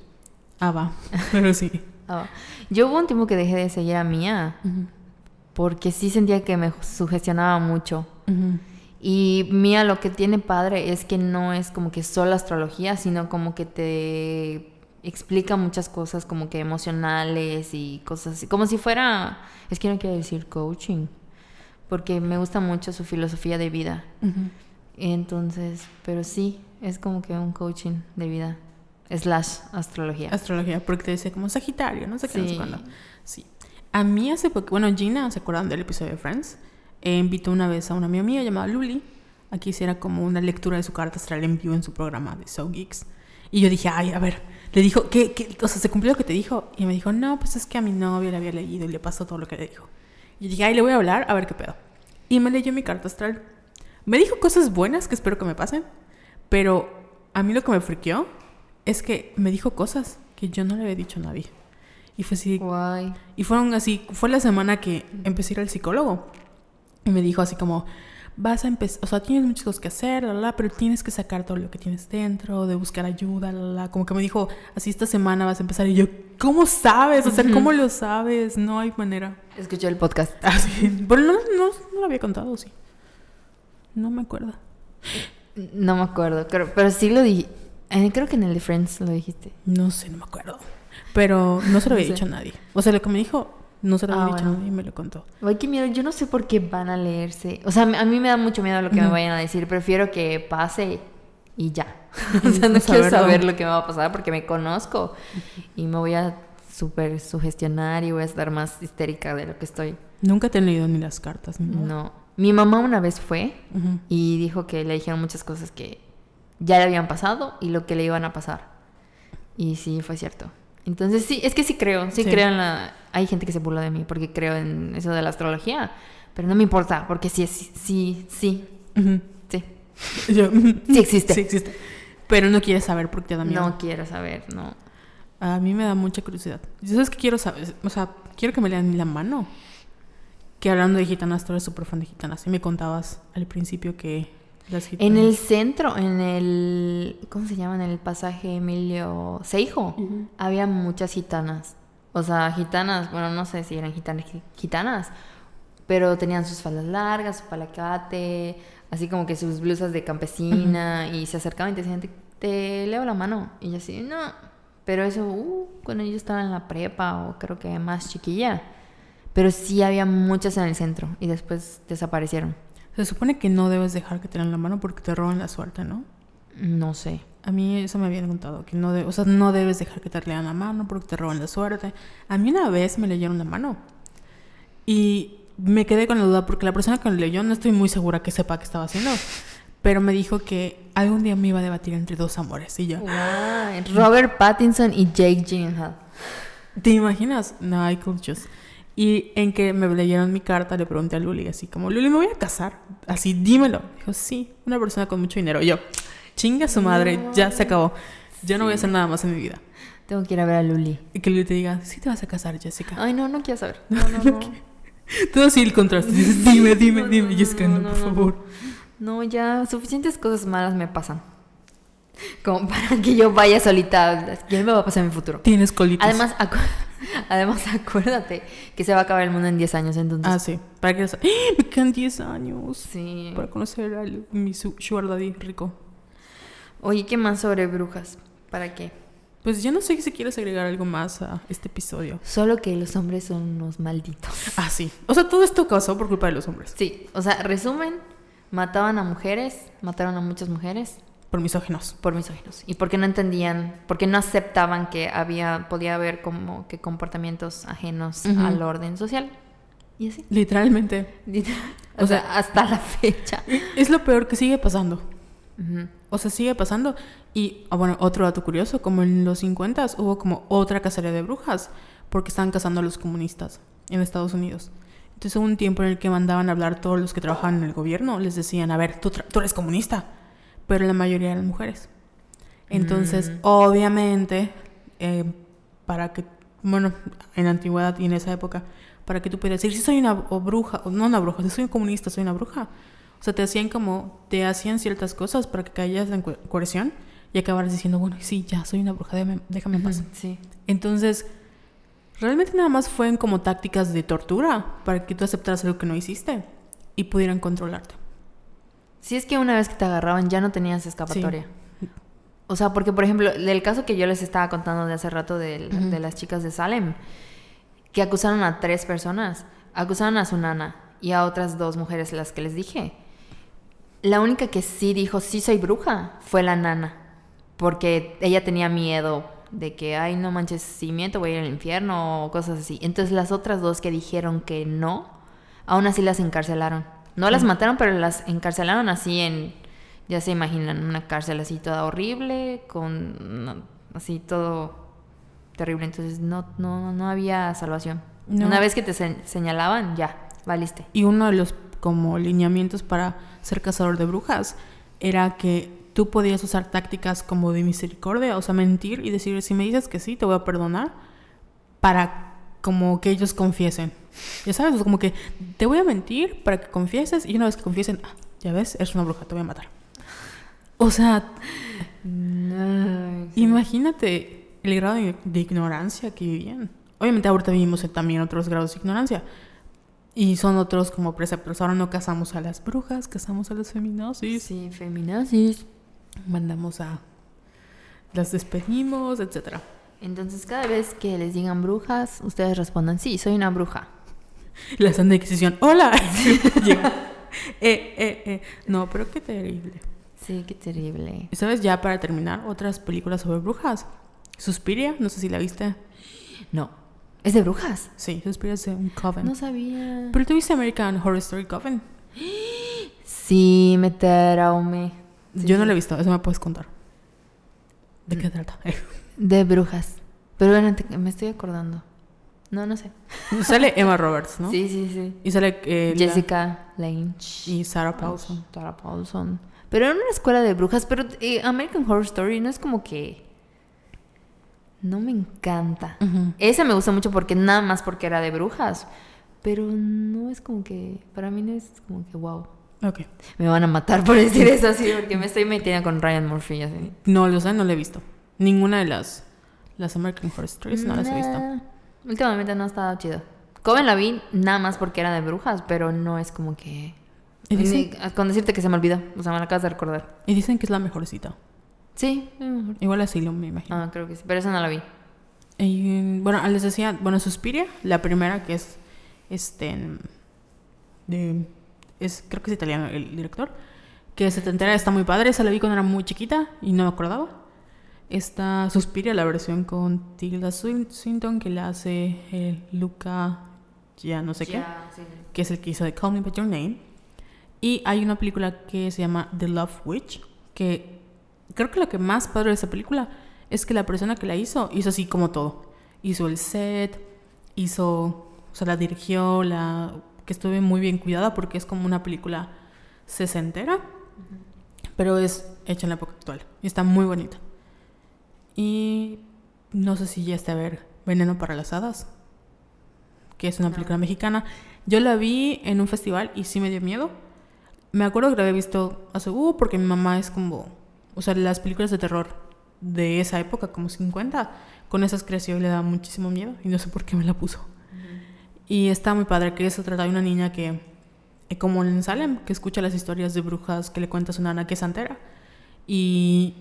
Ah, va. Pero sí. Ah, Yo hubo un tiempo que dejé de seguir a Mía porque sí sentía que me sugestionaba mucho. Y Mía lo que tiene padre es que no es como que solo astrología, sino como que te explica muchas cosas como que emocionales y cosas así. Como si fuera, es que no quiero decir coaching, porque me gusta mucho su filosofía de vida. Entonces, pero sí, es como que un coaching de vida. Slash astrología. Astrología, porque te dice como Sagitario, no sé qué, no sé Sí. cuándo. Sí. A mí hace poco, bueno, Gina, ¿se acuerdan del episodio de Friends? Eh, invitó una vez a una amiga mía llamada Luli a que hiciera como una lectura de su carta astral en vivo en su programa de So Geeks. Y yo dije, ay, a ver, le dijo, ¿qué, qué? O sea, ¿se cumplió lo que te dijo? Y me dijo, no, pues es que a mi novia le había leído y le pasó todo lo que le dijo. Y dije, ay, le voy a hablar a ver qué pedo. Y me leyó mi carta astral. Me dijo cosas buenas que espero que me pasen, pero a mí lo que me friqueó es que me dijo cosas que yo no le había dicho a nadie. Y fue así, Guay. y fueron así, fue la semana que empecé a ir al psicólogo. Y me dijo así como, vas a empezar, o sea, tienes muchas cosas que hacer, la, la, pero tienes que sacar todo lo que tienes dentro, de buscar ayuda, la, la. Como que me dijo, así esta semana vas a empezar. Y yo, ¿cómo sabes? O sea, ¿cómo lo sabes? No hay manera. Escuché el podcast. Así, pero no, no, no lo había contado, sí. No me acuerdo. No me acuerdo, creo, pero sí lo dije. Eh, creo que en el de Friends lo dijiste. No sé, no me acuerdo. Pero no se lo había No sé. dicho a nadie. O sea, lo que me dijo, no se lo había Ah, dicho a nadie y me lo contó. Ay, qué miedo. Yo no sé por qué van a leerse. O sea, a mí me da mucho miedo lo que me vayan a decir. Prefiero que pase y ya. o sea, no No quiero saber lo que me va a pasar porque me conozco. Y me voy a súper sugestionar y voy a estar más histérica de lo que estoy. Nunca te han leído ni las cartas, nada. No. Mi mamá una vez fue y dijo que le dijeron muchas cosas que ya le habían pasado y lo que le iban a pasar. Y sí, fue cierto. Entonces sí, es que sí creo, sí, Sí. creo en la... Hay gente que se burla de mí porque creo en eso de la astrología, pero no me importa porque sí, sí, sí, sí, sí. Yo- Sí existe. Sí existe. Pero no quieres saber porque te da miedo. No quiero saber, no. A mí me da mucha curiosidad. ¿Y ¿Sabes qué quiero saber? O sea, quiero que me lean la mano. Que hablando de gitanas, tú eres súper fan de gitanas. Y me contabas al principio que las. En el centro, en el... ¿Cómo se llama? En el pasaje Emilio Seijo, había muchas gitanas. O sea, gitanas, bueno, no sé si eran gitanas, gitanas, pero tenían sus faldas largas, su palacate, así como que sus blusas de campesina, y se acercaban y te decían, te, te leo la mano. Y yo así, no. Pero eso, uh, cuando yo estaba en la prepa o creo que más chiquilla. Pero sí había muchas en el centro y después desaparecieron. Se supone que no debes dejar que te lean la mano porque te roban la suerte, ¿no? No sé. A mí eso me habían contado, que no, de- o sea, no debes dejar que te lean la mano porque te roban la suerte. A mí una vez me leyeron la mano y me quedé con la duda porque la persona que me leyó no estoy muy segura que sepa qué estaba haciendo, pero me dijo que algún día me iba a debatir entre dos amores y yo, Guay. Robert Pattinson y Jake Gyllenhaal. ¿te imaginas? No, hay cultures. Y en que me leyeron mi carta le pregunté a Luli así como, Luli, ¿me voy a casar? Así, dímelo. Dijo, sí, una persona con mucho dinero. Y yo, chinga su madre, ya se acabó. Yo no voy a hacer nada más en mi vida. Tengo que ir a ver a Luli. Y que Luli te diga, sí te vas a casar, Jessica. Ay, no, no quiero saber. No, no, no. Todo así el contraste. Dices, dime, dime, No, dime. no, Jessica, no, no, por no, no. favor. No, ya suficientes cosas malas me pasan. Como para que yo vaya solita. ¿Qué me va a pasar en mi futuro? Tienes colitis. Además, además, acuérdate que se va a acabar el mundo en 10 años, entonces. Ah, sí. Para que... ¡Ah! Me quedan 10 años. sí. Para conocer a mi su- sugar daddy rico. Oye, ¿qué más sobre brujas? ¿Para qué? Pues yo no sé si quieres agregar algo más a este episodio. Solo que los hombres son unos malditos. Ah, sí. O sea, todo esto causó por culpa de los hombres. Sí, o sea, resumen, mataban a mujeres, mataron a muchas mujeres Por misóginos. por misóginos. Y porque no entendían, porque no aceptaban que había, podía haber como que comportamientos ajenos Ujú. al orden social. Y así. Literalmente. o, sea, hasta la fecha. Es lo peor que sigue pasando. Ujú. O sea, sigue pasando. Y, ah, bueno, otro dato curioso, como en los 50 hubo como otra cacería de brujas, porque estaban cazando a los comunistas en Estados Unidos. Entonces hubo un tiempo en el que mandaban a hablar todos los que trabajaban en el gobierno, les decían, a ver, tú, tú eres comunista, pero la mayoría eran mujeres. Entonces, Mm. obviamente, eh, para que, bueno, en la antigüedad y en esa época, para que tú pudieras decir, si soy una o bruja, o no una bruja, si soy un comunista, soy una bruja. O sea, te hacían como, te hacían ciertas cosas para que caías en co- coerción y acabaras diciendo, bueno, sí, ya soy una bruja, déjame, déjame en paz. Sí. Entonces, realmente nada más fueron como tácticas de tortura para que tú aceptaras algo que no hiciste y pudieran controlarte. Si es que una vez que te agarraban ya no tenías escapatoria. O sea, porque por ejemplo, del caso que yo les estaba contando de hace rato de las chicas de Salem, que acusaron a tres personas, acusaron a su nana y a otras dos mujeres las que les dije. La única que sí dijo sí soy bruja fue la nana, porque ella tenía miedo de que, ay, no manches, si miento voy a ir al infierno o cosas así. Entonces las otras dos que dijeron que no, aún así las encarcelaron. No las mataron, pero las encarcelaron así en, ya se imaginan, una cárcel así toda horrible, con no, así todo terrible. Entonces no, no, no había salvación. No. Una vez que te se- señalaban, ya, valiste. Y uno de los como lineamientos para ser cazador de brujas era que tú podías usar tácticas como de misericordia, o sea, mentir y decir, si me dices que sí, te voy a perdonar, para como que ellos confiesen. Ya sabes, sea, como que te voy a mentir para que confieses y una vez que confiesen, ah, ya ves, eres una bruja, te voy a matar. O sea, imagínate el grado de, ignorancia que vivían. Obviamente ahorita vivimos también otros grados de ignorancia. Y son otros como preceptos. Ahora no casamos a las brujas, casamos a las feminazis. Sí, feminazis. Mandamos a... Las despedimos, etcétera. Entonces, cada vez que les digan brujas, ustedes respondan, sí, soy una bruja. La Santa Inquisición, ¡hola! Eh, eh, eh. No, pero qué terrible. Sí, qué terrible. Y ¿Sabes? Ya para terminar, otras películas sobre brujas. Suspiria, no sé si la viste. No. ¿Es de brujas? Sí, Suspiria es de un coven. No sabía. Pero tú viste American Horror Story Coven. Sí, me traumé. Sí, Yo no la he visto, eso me puedes contar. ¿De qué trata? De brujas. Pero bueno, te- me estoy acordando. No, no sé. sale Emma Roberts, ¿no? Sí, sí, sí. Y sale eh, la- Jessica Lange. y Sarah Paulson. Sarah Paulson. Pero en una escuela de brujas. Pero eh, American Horror Story no es como que... No me encanta. Esa me gusta mucho porque nada más porque era de brujas. Pero no es como que... Para mí no es como que wow. Ok. Me van a matar por decir eso así porque me estoy metiendo con Ryan Murphy así. No, lo sé, no la he visto. Ninguna de las, las American Horror Stories no las he visto. Últimamente no ha estado chido. Coven la vi nada más porque era de brujas, pero no es como que... ¿Y dicen, Con decirte que se me olvidó, o sea, me la acabas de recordar. y dicen que es la mejorcita. Sí, mejor. Igual así lo me imagino. Ah, creo que sí, pero esa no la vi. Y, bueno, les decía, bueno, Suspiria, la primera que es, este, de, es, creo que es italiano el director, que se te entera, está muy padre, esa la vi cuando era muy chiquita y no me acordaba. Está Suspiria, la versión con Tilda Swin- Swinton, que la hace eh, Luca, ya no sé qué, sí, que es el que hizo de Call Me By Your Name. Y hay una película que se llama The Love Witch, que creo que lo que más padre de esa película es que la persona que la hizo hizo así como todo. Hizo el set, hizo, o sea, la dirigió, la que estuve muy bien cuidada porque es como una película sesentera, pero es hecha en la época actual y está muy bonita. Y no sé si ya está a ver Veneno para las Hadas, que es una No. película mexicana. Yo la vi en un festival y sí me dio miedo. Me acuerdo que la había visto hace, uh, porque mi mamá es como, o sea, las películas de terror de esa época, como 50, con esas creció y le daba muchísimo miedo y no sé por qué me la puso. Y está muy padre que se trata de una niña que, eh, como en Salem, que escucha las historias de brujas que le cuenta su nana que es santera. Y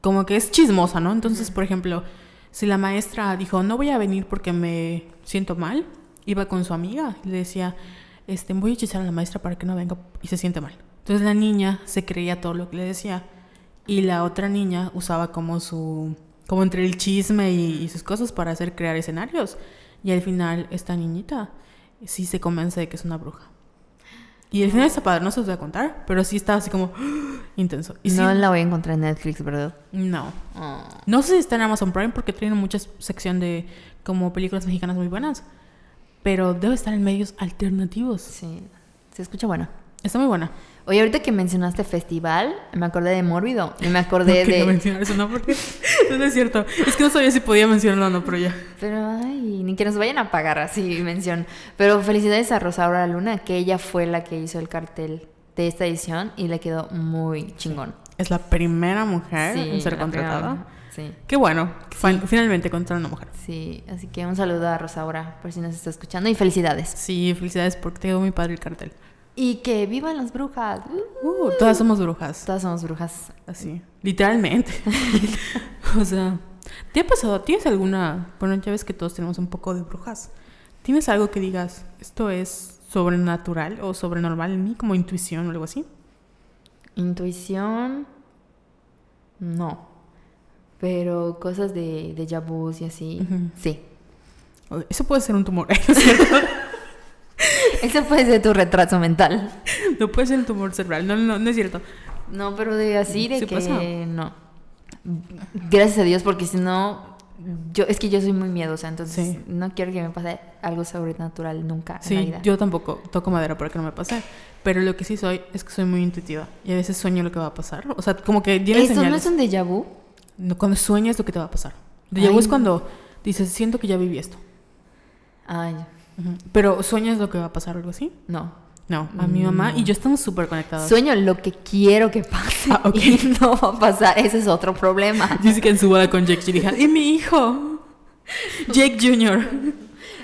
como que es chismosa, ¿no? Entonces, por ejemplo, si la maestra dijo, no voy a venir porque me siento mal, iba con su amiga y le decía, este, voy a hechizar a la maestra para que no venga y se siente mal. Entonces la niña se creía todo lo que le decía y la otra niña usaba como su, como entre el chisme y, y sus cosas para hacer crear escenarios. Y al final esta niñita sí se convence de que es una bruja. Y el final está padre, no se los voy a contar, pero sí está así como intenso. Y sí- no la voy a encontrar en Netflix, ¿verdad? no. Oh. No sé si está en Amazon Prime porque tiene mucha sección de como películas mexicanas muy buenas. Pero debe estar en medios alternativos. Sí, se escucha bueno. Está muy buena. Oye, ahorita que mencionaste festival, me acordé de Mórbido y me acordé no de... mencionar eso, no, porque no es cierto. Es que no sabía si podía mencionarlo o no, pero ya. Pero, ay, ni que nos vayan a pagar así mención. Pero felicidades a Rosaura Luna, que ella fue la que hizo el cartel de esta edición y le quedó muy chingón. Es la primera mujer en ser contratada. Sí, Qué bueno. Finalmente contrataron a una mujer. sí. Así que un saludo a Rosaura por si nos está escuchando y felicidades. Sí, felicidades porque te quedó muy padre el cartel. Y que vivan las brujas. Uh, todas somos brujas. Todas somos brujas. Así, literalmente. o sea, ¿te ha pasado? ¿Tienes alguna... Bueno, ya ves que todos tenemos un poco de brujas. ¿Tienes algo que digas, esto es sobrenatural o sobrenormal en mí, como intuición o algo así? Intuición. No. Pero cosas de, de y así. Ujú. Sí. O- Eso puede ser un tumor, ¿no es cierto? Eso puede ser tu retraso mental. No puede ser un tumor cerebral, no, no, no es cierto. No, pero de así, de ¿Sí que no. Gracias a Dios, porque si no, yo es que yo soy muy miedosa, entonces Sí. no quiero que me pase algo sobrenatural nunca en la Sí, vida. yo tampoco toco madera para que no me pase. Pero lo que sí soy es que soy muy intuitiva. Y a veces sueño lo que va a pasar. O sea, como que tiene ¿Eso no señales. es un déjà vu? No, cuando sueñas lo que te va a pasar. Déjà vu es cuando dices, siento que ya viví esto. Ay, Ujú. Pero sueñas lo que va a pasar o algo así. no. No, a mi mamá y yo estamos súper conectadas. Sueño lo que quiero que pase Ah, y no va a pasar. Ese es otro problema. Dice que en su boda con Jake Gyllenhaal. ¡Y mi hijo! Jake Jr.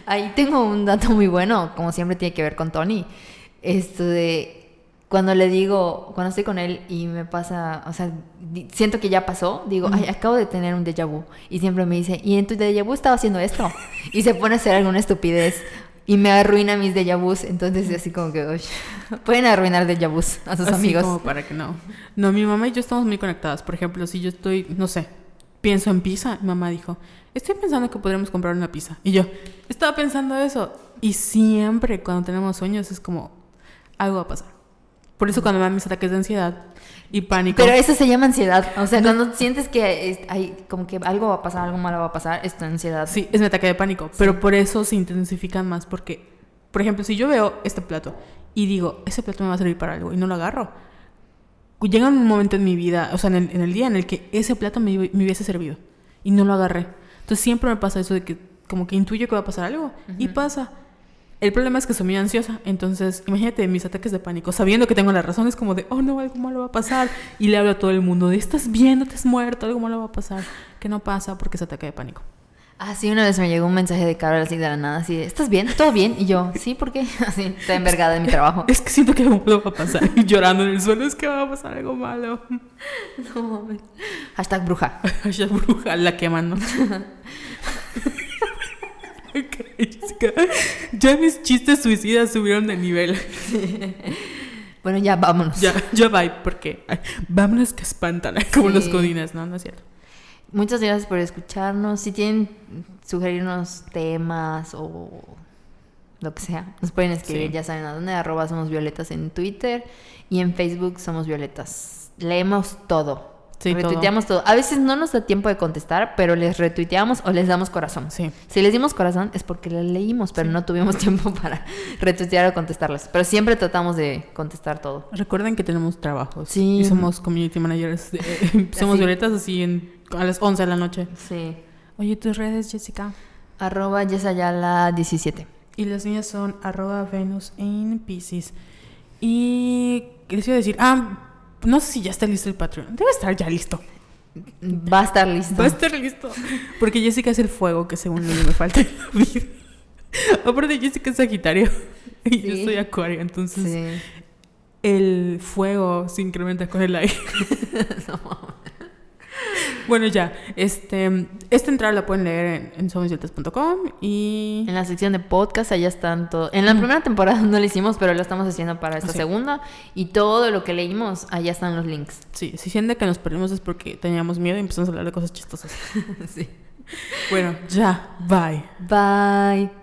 Ahí tengo un dato muy bueno, como siempre tiene que ver con Tony. Esto de cuando le digo, cuando estoy con él y me pasa, o sea, siento que ya pasó, digo, ay, acabo de tener un déjà vu. Y siempre me dice, y en tu déjà vu estaba haciendo esto. Y se pone a hacer alguna estupidez y me arruina mis déjà vus. Entonces, así como que, uy, pueden arruinar déjà vus a sus Así amigos. como para que no. No, mi mamá y yo estamos muy conectadas. Por ejemplo, si yo estoy, no sé, pienso en pizza, mi mamá dijo, estoy pensando que podríamos comprar una pizza. Y yo, estaba pensando eso. Y siempre cuando tenemos sueños es como, algo va a pasar. Por eso cuando me dan mis ataques de ansiedad y pánico. Pero eso se llama ansiedad. O sea, cuando sientes que hay como que algo va a pasar, algo malo va a pasar, es tu ansiedad. Sí, es mi ataque de pánico. Pero por eso se intensifican más. Porque, por ejemplo, si yo veo este plato y digo, ese plato me va a servir para algo y no lo agarro, llega un momento en mi vida, o sea, en el, en el día en el que ese plato me, me hubiese servido y no lo agarré. Entonces siempre me pasa eso de que como que intuyo que va a pasar algo y pasa. El problema es que soy muy ansiosa, entonces imagínate mis ataques de pánico, sabiendo que tengo la razón, es como de, oh no, algo malo va a pasar. Y le hablo a todo el mundo de, estás bien, no te has muerto, algo malo va a pasar. Que no pasa porque es ataque de pánico. Ah, sí, una vez me llegó un mensaje de Carol así de la nada, así de, ¿estás bien? ¿Todo bien? Y yo, sí, ¿por qué? Así, estoy envergada en mi trabajo. Es que siento que algo malo va a pasar. Y llorando en el suelo, es que va a pasar algo malo. No. Hashtag bruja. Ay, bruja, la queman, ¿no? Ya mis chistes suicidas subieron de nivel. Bueno, ya vámonos. Ya, ya va, porque vámonos que espantan, como Sí. los codines, ¿no? No es cierto. Muchas gracias por escucharnos. Si tienen sugerirnos temas o lo que sea, nos pueden escribir, Sí. ya saben a dónde, arroba somos violetas en Twitter y en Facebook somos violetas. Leemos todo. Sí, retuiteamos todo. A veces no nos da tiempo de contestar, pero les retuiteamos o les damos corazón. Sí. Si les dimos corazón es porque las leímos, pero no tuvimos tiempo para retuitear o contestarlas. Pero siempre tratamos de contestar todo. Recuerden que tenemos trabajos. Sí. Y somos community managers. de- somos violetas así en, a las 11 de la noche. Sí. Oye, tus redes, Jessica. Arroba Yesayala 17. Y las mías son arroba Venus en Pisces. Y ¿qué les iba a decir? Ah, no sé si ya está listo el Patreon. Debe estar ya listo. Va a estar listo. Va a estar listo. Porque Jessica es el fuego que según yo me falta en la vida. Aparte, Jessica es Sagitario. Y yo soy Acuario. Entonces, Sí. el fuego se incrementa con el aire. Bueno, ya. Este, esta entrada la pueden leer en, en y... En la sección de podcast, allá están todo. En la primera temporada no lo hicimos, pero lo estamos haciendo para esta Sí. segunda. Y todo lo que leímos, allá están los links. Sí, si sienten que nos perdimos es porque teníamos miedo y empezamos a hablar de cosas chistosas. sí. Bueno, ya. Bye. Bye.